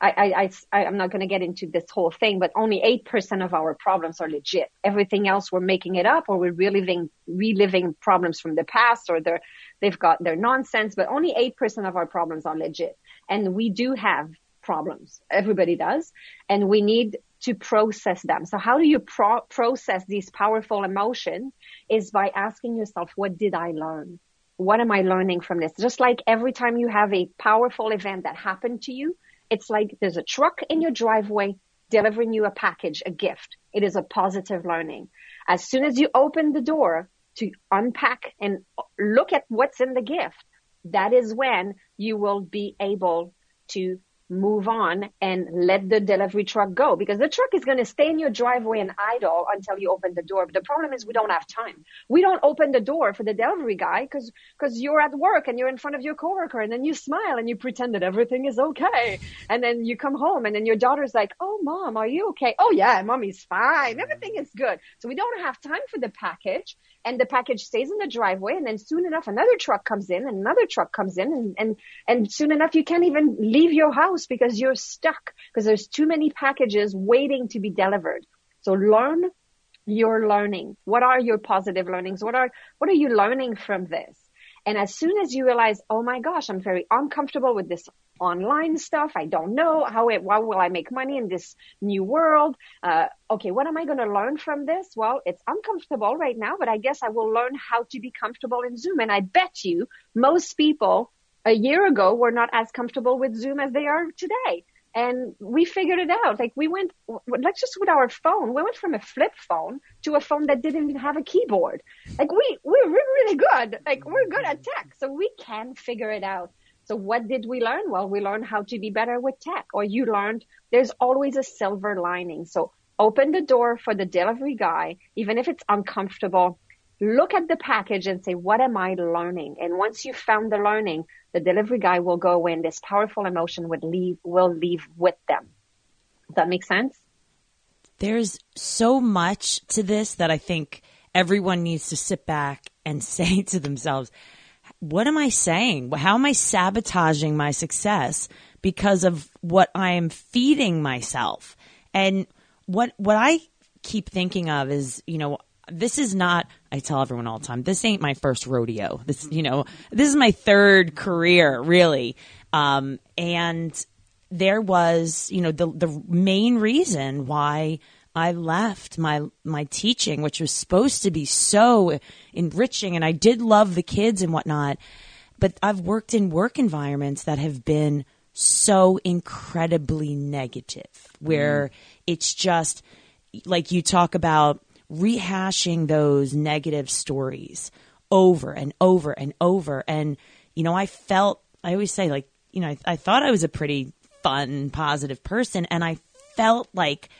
I, I, I, I'm not going to get into this whole thing, but only 8% of our problems are legit. Everything else we're making it up or we're reliving, reliving problems from the past or they're, they've got their nonsense, but only 8% of our problems are legit. And we do have problems. Everybody does. And we need to process them. So how do you pro- process these powerful emotions is by asking yourself, what did I learn? What am I learning from this? Just like every time you have a powerful event that happened to you, it's like there's a truck in your driveway delivering you a package, a gift. It is a positive learning. As soon as you open the door to unpack and look at what's in the gift, that is when you will be able to move on and let the delivery truck go because the truck is going to stay in your driveway and idle until you open the door. But the problem is we don't have time. We don't open the door for the delivery guy because because you're at work and you're in front of your coworker and then you smile and you pretend that everything is okay. And then you come home and then your daughter's like, "Oh, mom, are you okay?" "Oh yeah, mommy's fine. Everything is good." So we don't have time for the package and the package stays in the driveway and then soon enough another truck comes in and another truck comes in and, and, and soon enough you can't even leave your house because you're stuck because there's too many packages waiting to be delivered. So learn your learning. What are your positive learnings? What are, what are you learning from this? And as soon as you realize, oh my gosh, I'm very uncomfortable with this online stuff. I don't know how it, how will I make money in this new world? Uh, okay, what am I going to learn from this? Well, it's uncomfortable right now, but I guess I will learn how to be comfortable in Zoom. And I bet you most people a year ago were not as comfortable with Zoom as they are today. And we figured it out. Like we went, let's just with our phone, we went from a flip phone to a phone that didn't even have a keyboard. Like we, we're really good. Like we're good at tech. So we can figure it out. So what did we learn? Well, we learned how to be better with tech or you learned there's always a silver lining. So open the door for the delivery guy, even if it's uncomfortable. Look at the package and say, what am I learning? And once you found the learning, the delivery guy will go away and this powerful emotion would leave, will leave with them. Does that make sense? There's so much to this that I think everyone needs to sit back and say to themselves, what am I saying? How am I sabotaging my success because of what I am feeding myself? And what what I keep thinking of is, you know, this is not I tell everyone all the time, this ain't my first rodeo. This you know, this is my third career, really. Um, and there was, you know, the the main reason why I left my my teaching, which was supposed to be so enriching, and I did love the kids and whatnot. But I've worked in work environments that have been so incredibly negative, where mm. it's just like you talk about rehashing those negative stories over and over and over. And, you know, I felt, I always say, like, you know, I, I thought I was a pretty fun, positive person, and I felt like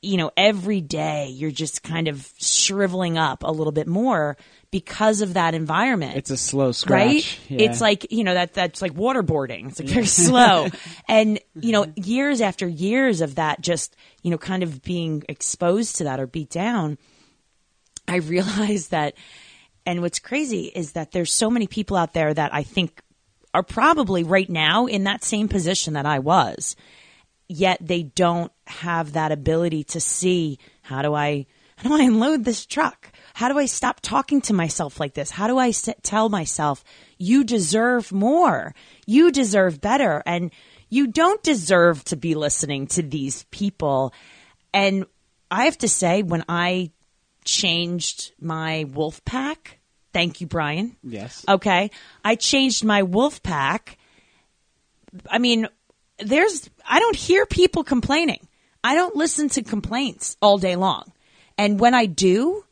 you know, every day you're just kind of shriveling up a little bit more because of that environment. It's a slow scratch. Right? Yeah. It's like, you know, that that's like waterboarding. It's like very slow. And, you know, years after years of that just, you know, kind of being exposed to that or beat down, I realized that and what's crazy is that there's so many people out there that I think are probably right now in that same position that I was yet they don't have that ability to see how do I how do I unload this truck? How do I stop talking to myself like this? How do I s- tell myself you deserve more? You deserve better and you don't deserve to be listening to these people. And I have to say when I changed my wolf pack, thank you Brian. Yes. Okay. I changed my wolf pack. I mean, there's, I don't hear people complaining. I don't listen to complaints all day long. And when I do,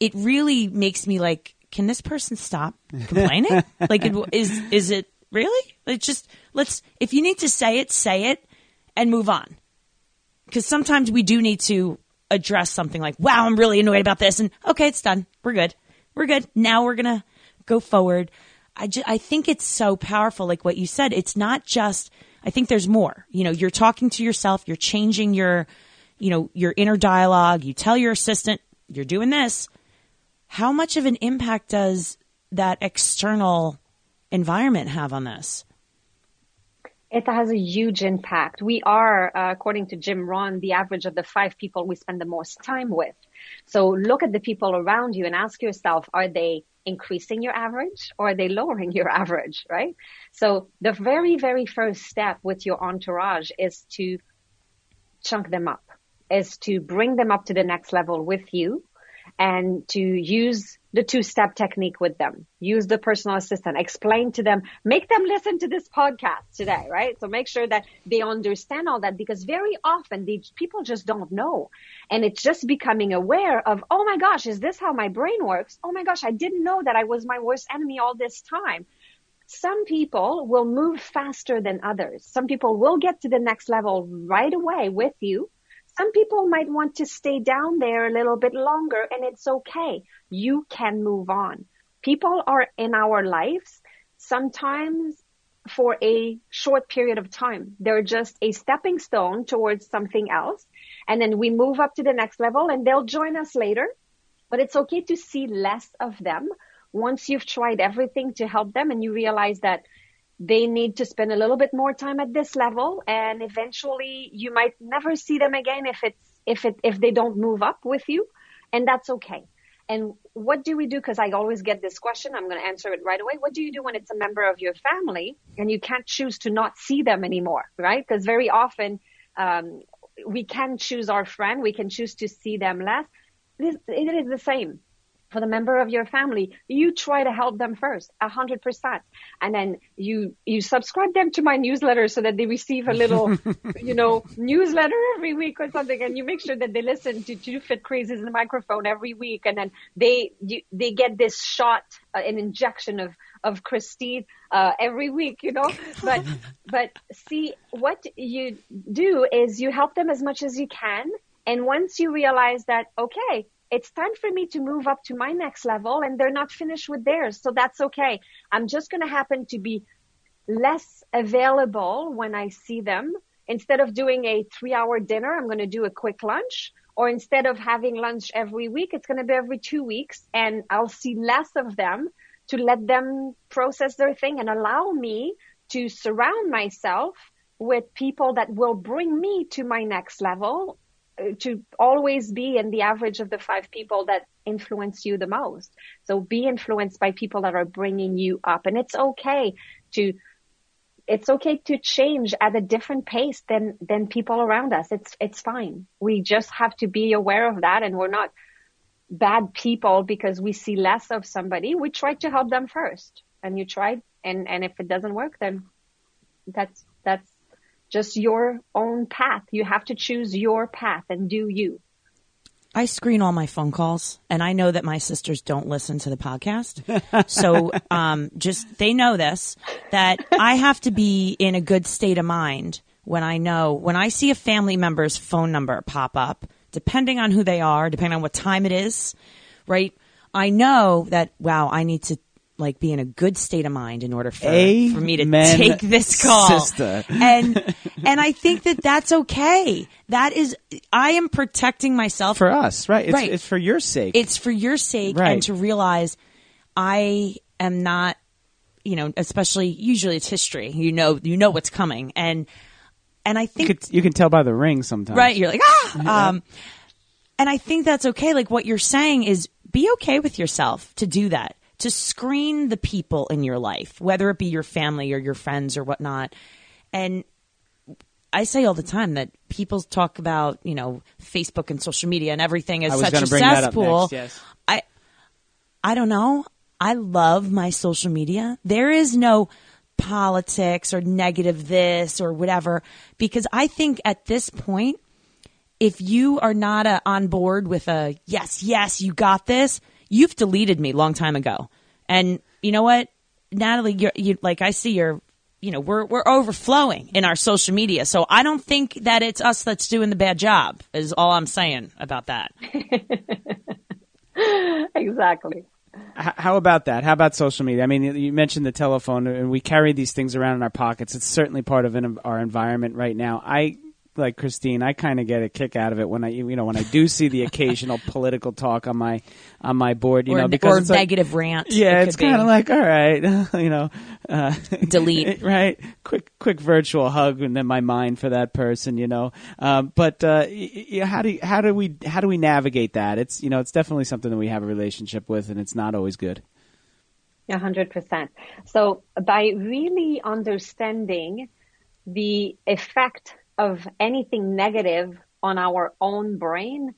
it really makes me like, can this person stop complaining? like, it, is, is it really? It's just, let's, if you need to say it, say it and move on. Because sometimes we do need to address something like, wow, I'm really annoyed about this. And okay, it's done. We're good. We're good. Now we're going to go forward. I, ju- I think it's so powerful, like what you said. It's not just, I think there's more. You know, you're talking to yourself, you're changing your, you know, your inner dialogue. You tell your assistant, you're doing this. How much of an impact does that external environment have on this? It has a huge impact. We are, uh, according to Jim Rohn, the average of the five people we spend the most time with. So look at the people around you and ask yourself, are they increasing your average or are they lowering your average, right? So the very, very first step with your entourage is to chunk them up, is to bring them up to the next level with you and to use the two step technique with them. Use the personal assistant. Explain to them, make them listen to this podcast today, right? So make sure that they understand all that because very often these people just don't know. And it's just becoming aware of, oh my gosh, is this how my brain works? Oh my gosh, I didn't know that I was my worst enemy all this time. Some people will move faster than others. Some people will get to the next level right away with you some people might want to stay down there a little bit longer and it's okay. You can move on. People are in our lives sometimes for a short period of time. They're just a stepping stone towards something else. And then we move up to the next level and they'll join us later. But it's okay to see less of them once you've tried everything to help them and you realize that they need to spend a little bit more time at this level and eventually you might never see them again if it's if it if they don't move up with you and that's okay. And what do we do? Because i always get this question i'm going to answer it right away. What do you do when it's a member of your family and you can't choose to not see them anymore right? Because very often um, we can choose our friend we can choose to see them less. It is the same for the member of your family, you try to help them first, a hundred percent. And then you, you subscribe them to my newsletter so that they receive a little, you know, newsletter every week or something. And you make sure that they listen to Two Fit Crazies in the microphone every week. And then they, you, they get this shot, uh, an injection of, of Christine, uh, every week, you know, but, but see what you do is you help them as much as you can. And once you realize that, okay, it's time for me to move up to my next level and they're not finished with theirs. So that's okay. I'm just going to happen to be less available when I see them. Instead of doing a three hour dinner, I'm going to do a quick lunch. Or instead of having lunch every week, it's going to be every two weeks and I'll see less of them to let them process their thing and allow me to surround myself with people that will bring me to my next level to always be in the average of the five people that influence you the most. So be influenced by people that are bringing you up and it's okay to it's okay to change at a different pace than than people around us. It's it's fine. We just have to be aware of that and we're not bad people because we see less of somebody. We try to help them first. And you try and and if it doesn't work then that's that's just your own path. You have to choose your path and do you. I screen all my phone calls, and I know that my sisters don't listen to the podcast. so, um, just they know this that I have to be in a good state of mind when I know when I see a family member's phone number pop up, depending on who they are, depending on what time it is, right? I know that wow, I need to like be in a good state of mind in order for, for me to take this call. sister. And and I think that that's okay. That is I am protecting myself for us, right? It's, Right. it's for your sake. it's for your sake Right. and to realize I am not you know, especially usually it's history. You know you know what's coming and And I think You, could, you can tell by the ring sometimes. right, you're like ah. Um, and I think that's okay. Like what you're saying is be okay with yourself to do that, to screen the people in your life, whether it be your family or your friends or whatnot. And I say all the time that people talk about, you know, Facebook and social media and everything as such a bring that up cesspool. yes. I I don't know. I love my social media. There is no politics or negative this or whatever because I think at this point if you are not uh on board with a yes, yes, you got this, you've deleted me long time ago. And you know what, Natalie, you're, you like I see your, you know, we're we're overflowing in our social media. So I don't think that it's us that's doing the bad job. Is all I'm saying about that. exactly. How about that? How about social media? I mean, you- you mentioned the telephone, and we carry these things around in our pockets. It's certainly part of our environment right now. I like Christine. I kind of get a kick out of it when I, you know, when I do see the occasional political talk on my on my board. You or know, because or it's like- negative rant. yeah, it it's kind of like all right, you know, uh, Delete. right? Quick, quick virtual hug, and then my mind for that person, you know. Um, but uh, y- y- how do how do we how do we navigate that? It's you know, it's definitely something that we have a relationship with, and it's not always good. A hundred percent. So by really understanding the effect of anything negative on our own brain,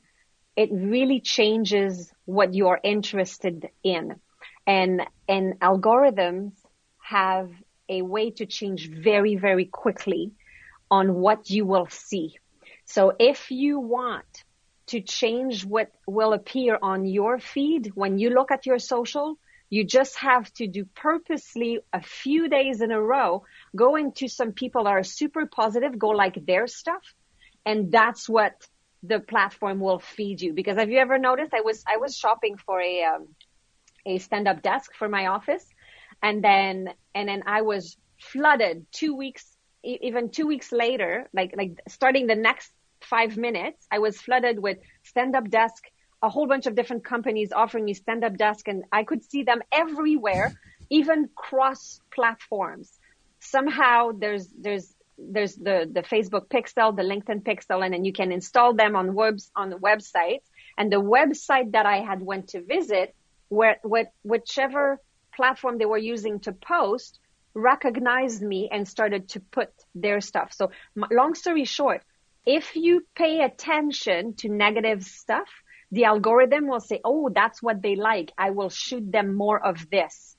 it really changes what you're interested in. And, and algorithms have a way to change very, very quickly on what you will see. So if you want to change what will appear on your feed when you look at your social, you just have to do purposely a few days in a row, go into some people that are super positive, go like their stuff. And that's what the platform will feed you. Because have you ever noticed? I was, I was shopping for a, um, a stand-up desk for my office. And then, and then I was flooded two weeks, even two weeks later, like, like starting the next five minutes, I was flooded with stand-up desk, a whole bunch of different companies offering me stand-up desk and I could see them everywhere, even cross platforms. Somehow there's, there's, there's the, the Facebook pixel, the LinkedIn pixel, and then you can install them on webs, on the website. And the website that I had went to visit, where, what, whichever platform they were using to post recognized me and started to put their stuff. So long story short, if you pay attention to negative stuff, the algorithm will say, Oh, that's what they like. I will shoot them more of this.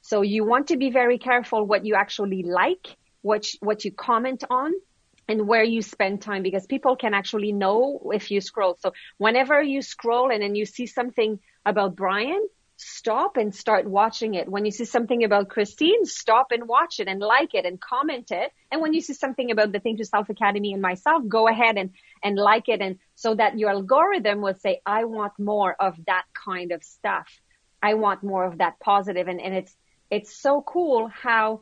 So you want to be very careful what you actually like, what, sh- what you comment on and where you spend time because people can actually know if you scroll. So whenever you scroll and then you see something about Brian, stop and start watching it. When you see something about Christine, stop and watch it and like it and comment it. And when you see something about the Think Yourself Academy and myself, go ahead and, and like it. And so that your algorithm will say, I want more of that kind of stuff. I want more of that positive. And, and it's, it's so cool how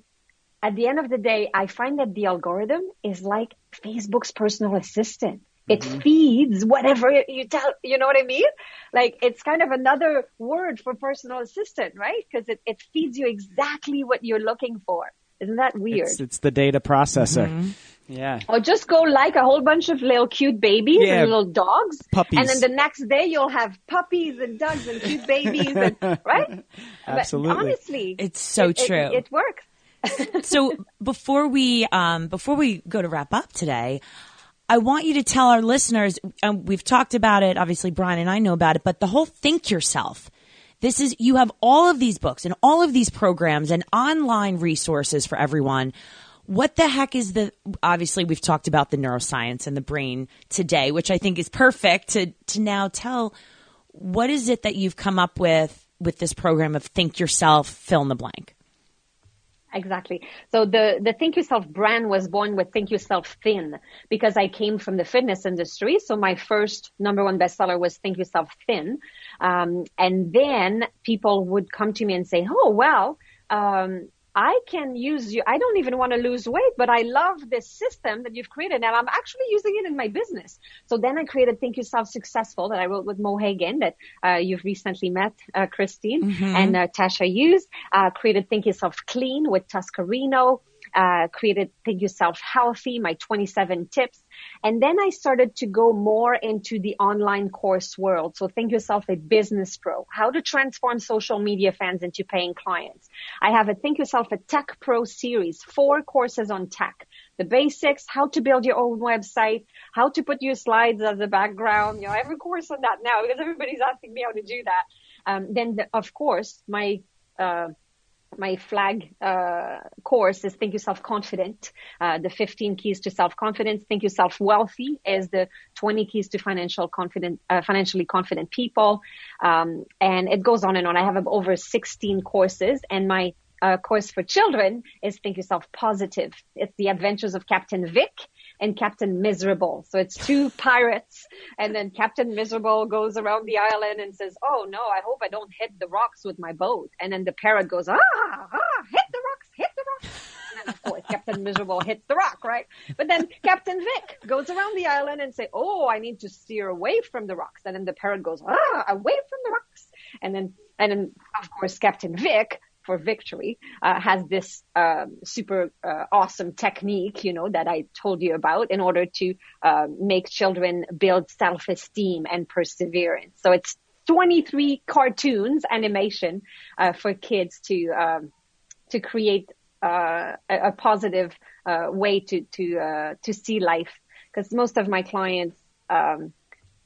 at the end of the day, I find that the algorithm is like Facebook's personal assistant. It feeds whatever you tell, you know what I mean? Like it's kind of another word for personal assistant, right? Because it, it feeds you exactly what you're looking for. Isn't that weird? It's, it's the data processor. Yeah. or just go like a whole bunch of little cute babies Yeah. and little dogs. Puppies. And then the next day you'll have puppies and dogs and cute babies and, right? Absolutely. But honestly, It's so it- it- true. it works. so before we um, before we go to wrap up today, I want you to tell our listeners. We've talked about it. Obviously, Brian and I know about it, but the whole think yourself. This is you have all of these books and all of these programs and online resources for everyone. What the heck is the? Obviously, we've talked about the neuroscience and the brain today, which I think is perfect to to now tell. What is it that you've come up with with this program of Think Yourself, fill in the blank? Exactly. So the, the Think Yourself brand was born with Think Yourself Thin because I came from the fitness industry. So my first number one bestseller was Think Yourself Thin. Um, and then people would come to me and say, Oh, well, um, I can use you. I don't even want to lose weight, but I love this system that you've created and I'm actually using it in my business. So then I created Think Yourself Successful that I wrote with Mo Hagan that, uh, you've recently met, uh, Christine and uh, Tasha used, uh, created Think Yourself Clean with Tuscarino. Uh, created Think Yourself Healthy, my 27 tips. And then I started to go more into the online course world. So think yourself a business pro, how to transform social media fans into paying clients. I have a think yourself a tech pro series, four courses on tech, the basics, how to build your own website, how to put your slides as a background. You know, every course on that now because everybody's asking me how to do that. Um, then the, of course my, uh, my flag uh, course is Think Yourself Confident, uh, the 15 keys to self-confidence. Think Yourself Wealthy is the 20 keys to financial confident, uh, financially confident people. Um, and it goes on and on. I have over 16 courses and my uh, course for children is Think Yourself Positive. It's the adventures of Captain Vic and Captain Miserable. So it's two pirates and then Captain Miserable goes around the island and says, Oh no, I hope I don't hit the rocks with my boat. And then the parrot goes, ah, ah, hit the rocks, hit the rocks. And then of course Captain Miserable hits the rock, right? But then Captain Vic goes around the island and say, Oh, I need to steer away from the rocks. And then the parrot goes, ah, away from the rocks. And then, and then of course Captain Vic for victory uh, has this um, super uh, awesome technique, you know, that I told you about in order to uh, make children build self-esteem and perseverance. So it's 23 cartoons animation uh, for kids to um, to create uh, a, a, positive uh, way to to to see life. Because most of my clients. Um,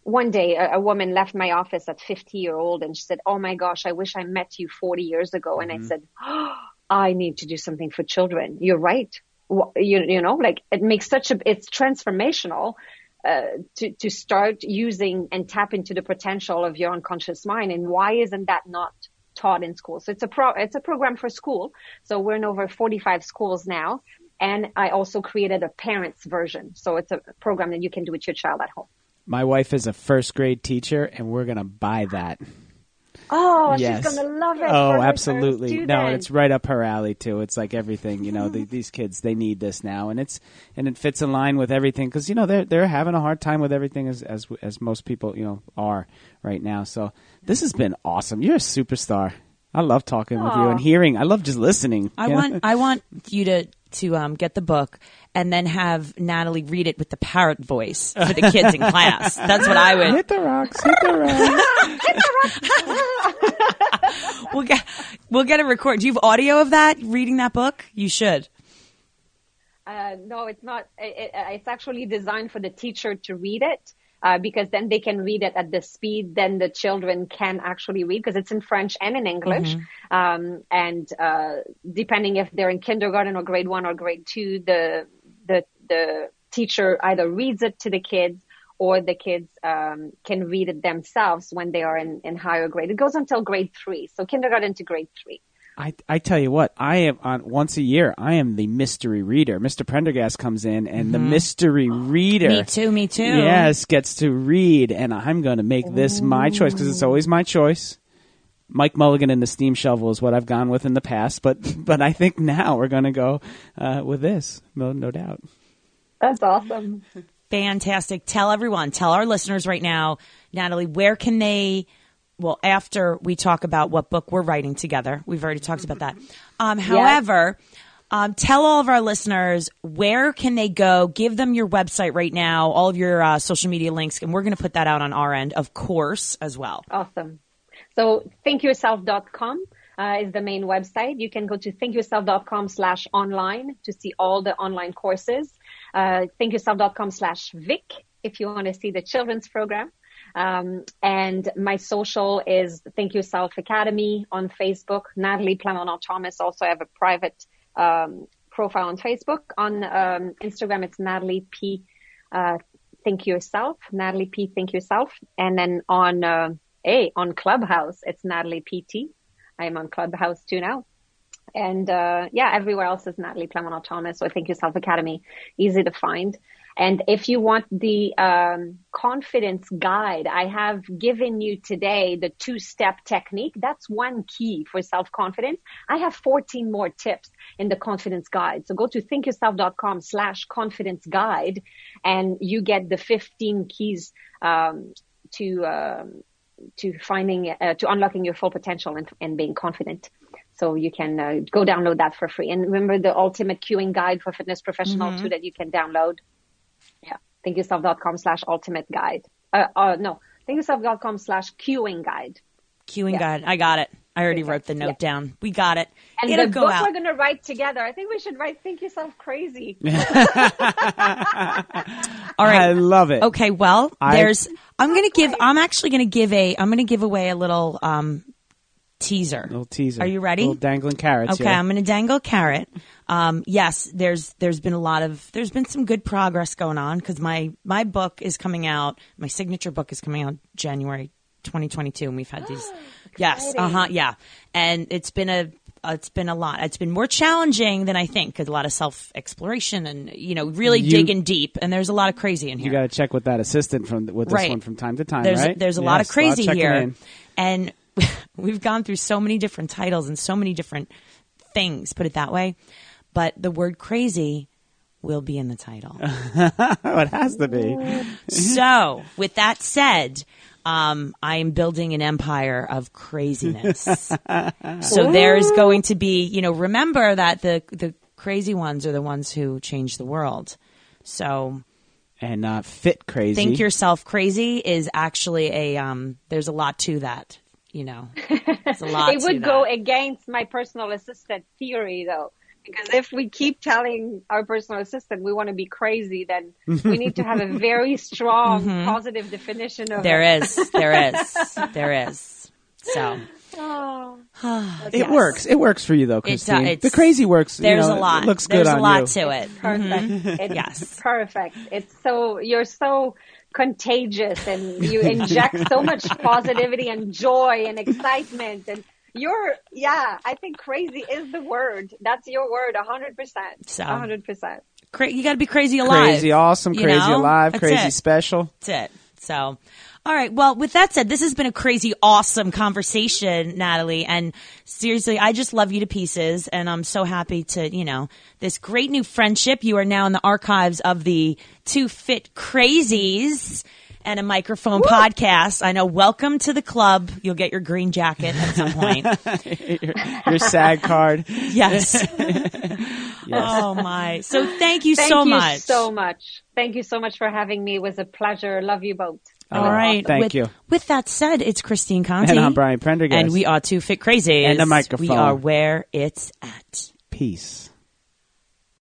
one day a, a, woman left my office at 50 year old and she said, Oh my gosh, I wish I met you 40 years ago. Mm-hmm. And I mm-hmm. said, oh, I need to do something for children. You're right. You, you know, like it makes such a, it's transformational. Uh, to, to start using and tap into the potential of your unconscious mind. And why isn't that not taught in school? So it's a pro, it's a program for school. So we're in over 45 schools now. And I also created a parents version. So it's a program that you can do with your child at home. My wife is a first grade teacher, and we're gonna buy that. Oh, yes. she's gonna love it. Oh, absolutely. No, it's right up her alley too. It's like everything, you know. the, mm-hmm. these kids, they need this now, and it's and it fits in line with everything because you know they're they're having a hard time with everything as as as most people you know are right now. So this has been awesome. You're a superstar. I love talking Aww. with you and hearing. I love just listening. I want know? I want you to to um, get the book and then have Natalie read it with the parrot voice for the kids in class. That's what I would. Hit the rocks. Hit the rocks. hit the rocks. we'll get we'll get a record. Do you have audio of that reading that book? You should. Uh, no, it's not. It, it, it's actually designed for the teacher to read it uh, because then they can read it at the speed then the children can actually read because it's in French and in English. Mm-hmm. Um, and uh, depending if they're in kindergarten or grade one or grade two, the the the teacher either reads it to the kids or the kids um, can read it themselves when they are in, in higher grade. It goes until grade three, so kindergarten to grade three. I, I tell you what, I am on once a year. I am the mystery reader. Mr. Prendergast comes in, and mm-hmm. the mystery reader, me too, me too, yes, gets to read, and I'm going to make this Ooh. my choice because it's always my choice. Mike Mulligan and the Steam Shovel is what I've gone with in the past, but but I think now we're going to go uh, with this, no, no doubt. That's awesome. Fantastic. Tell everyone, tell our listeners right now, Natalie, where can they? Well, after we talk about what book we're writing together, we've already talked about that. Um, however, um, tell all of our listeners where can they go. Give them your website right now, all of your uh, social media links, and we're going to put that out on our end, of course, as well. Awesome. So thinkyourself.com uh, is the main website. You can go to thinkyourself.com slash online to see all the online courses. Uh, thinkyourself.com slash Vic if you want to see the children's program. Um, and my social is Think Yourself Academy on Facebook. Natalie Plamondon Thomas also have a private um, profile on Facebook. On um, Instagram, it's Natalie P. Uh, Think Yourself, Natalie P. Think Yourself, and then on uh, a on Clubhouse, it's Natalie PT. I am on Clubhouse too now. And uh, yeah, everywhere else is Natalie Plamondon Thomas or Think Yourself Academy. Easy to find. And if you want the um, confidence guide, I have given you today the two step technique. That's one key for self confidence. I have 14 more tips in the confidence guide. So go to thinkyourself.com slash confidence guide and you get the 15 keys um, to um, to finding uh, to unlocking your full potential and, and being confident. So you can uh, go download that for free. And remember the ultimate cueing guide for fitness professional Mm-hmm. too that you can download. Yeah. Thinkyourself.com slash ultimate guide. Uh, uh, no, thinkyourself.com slash cueing guide. Cueing Yeah. guide. I got it. I already Okay. wrote the note Yeah. down. We got it. And It'll the go book out. we're going to write together. I think we should write Think Yourself Crazy. All right. I love it. Okay, well, I- there's. I'm gonna give. I'm actually gonna give a. I'm gonna give away a little um, teaser. Little teaser. Are you ready? Little dangling carrots. Okay, yeah. I'm going to dangle carrot. Um, yes, there's there's been a lot of there's been some good progress going on because my my book is coming out. My signature book is coming out January 2022, and we've had these. yes, uh huh, yeah, and it's been a uh, it's been a lot. It's been more challenging than I think because a lot of self exploration and you know really You- digging deep. And there's a lot of crazy in here. You got to check with that assistant from with this Right. one from time to time, there's right? there's a lot of Yes, crazy checking here, in. and we've gone through so many different titles and so many different things. Put it that way, but the word crazy will be in the title. Oh, it has to be. so, with that said. Um, I am building an empire of craziness. so there's going to be, you know, remember that the the crazy ones are the ones who change the world. So And uh, fit crazy. think yourself crazy is actually a um there's a lot to that you know there's a lot it to would go that. against my personal assistant theory though. Because if we keep telling our personal assistant we want to be crazy, then we need to have a very strong positive definition of Mm-hmm. there it. is there is there is so Oh. It Yes. works. It works for you though, It's, uh, Christine. the crazy works. you there's know, a lot It looks there's good a lot you. to it Perfect. It's Yes. perfect. It's so you're so contagious and you inject so much positivity and joy and excitement and you're yeah, I think crazy is the word. That's your word, a hundred percent. So. A hundred percent. Cra- you got to be crazy alive Crazy awesome, you crazy know? alive, That's crazy it. special. That's it. So, all right. Well, with that said, this has been a crazy, awesome conversation, Natalie. And seriously, I just love you to pieces. And I'm so happy to, you know, this great new friendship. You are now in the archives of the Two Fit Crazies and a microphone podcast. I know. Welcome to the club. You'll get your green jacket at some point. your, your SAG card. yes. Oh my. So thank you Thank so you much. so much. Thank you so much for having me. It was a pleasure. Love you both. All right. Thank with, you. With that said, it's Christine Conti. And I'm Brian Prendergast. And we are Two Fit Crazy. And a microphone. We are where it's at. Peace.